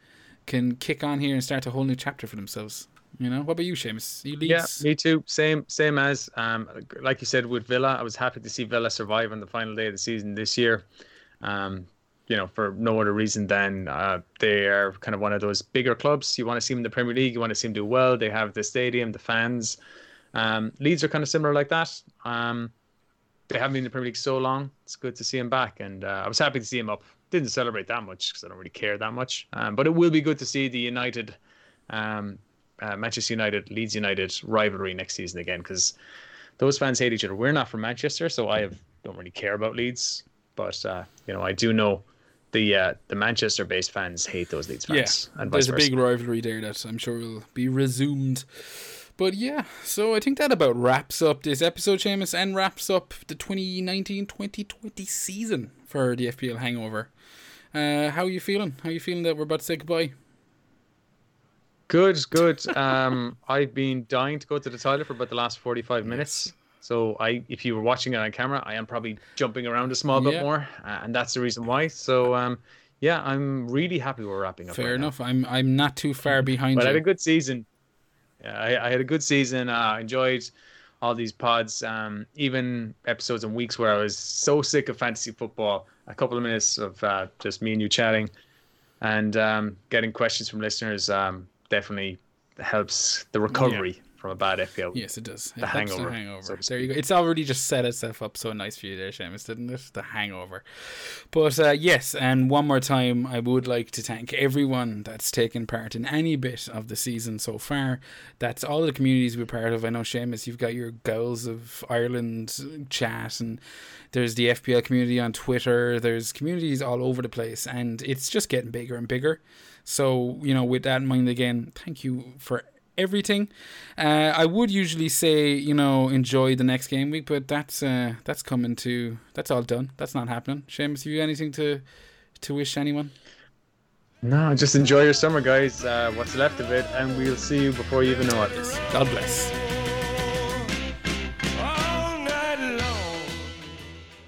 can kick on here and start a whole new chapter for themselves. You know, what about you, Seamus? You Leeds? Yeah, me too. Same, same as um, like you said with Villa. I was happy to see Villa survive on the final day of the season this year. Um, you know, for no other reason than uh, they are kind of one of those bigger clubs. You want to see them in the Premier League. You want to see them do well. They have the stadium, the fans. Um, Leeds are kind of similar like that. Um, they haven't been in the Premier League so long. It's good to see him back, and uh, I was happy to see him up. Didn't celebrate that much because I don't really care that much. Um, but it will be good to see the United, um, uh, Manchester United, Leeds United rivalry next season again because those fans hate each other. We're not from Manchester, so I have, don't really care about Leeds. But uh, you know, I do know the uh, the Manchester-based fans hate those Leeds Yeah, fans, and vice there's a big rivalry there that I'm sure will be resumed. But yeah, so I think that about wraps up this episode, Seamus, and wraps up the 2019-2020 season for the FPL Hangover. Uh, how are you feeling? How are you feeling that we're about to say goodbye? Good, good. Um, I've been dying to go to the toilet for about the last forty-five minutes. So I, if you were watching it on camera, I am probably jumping around a small Yeah. bit more, uh, and that's the reason why. So um, yeah, I'm really happy we're wrapping up. Fair right now. enough. I'm I'm not too far behind But I had a good season. Yeah, I, I had a good season. Uh, I enjoyed all these pods, um, even episodes and weeks where I was so sick of fantasy football. A couple of minutes of uh, just me and you chatting, and um, getting questions from listeners um, definitely helps the recovery from a bad FPL. Yes, it does. The it hangover, The hangover. so there you go. It's already just set itself up so nice for you there, Seamus, didn't it? The hangover. But uh, yes, and one more time, I would like to thank everyone that's taken part in any bit of the season so far. That's all the communities we're part of. I know, Seamus, you've got your Girls of Ireland chat, and there's the FPL community on Twitter. There's communities all over the place, and it's just getting bigger and bigger. So, you know, with that in mind, again, thank you for everything. Uh, I would usually say, you know, enjoy the next game week, but that's uh, that's coming to that's all done. That's not happening. Seamus, have you anything to to wish anyone? No, just enjoy your summer, guys. Uh, what's left of it, and we'll see you before you even know it. God bless.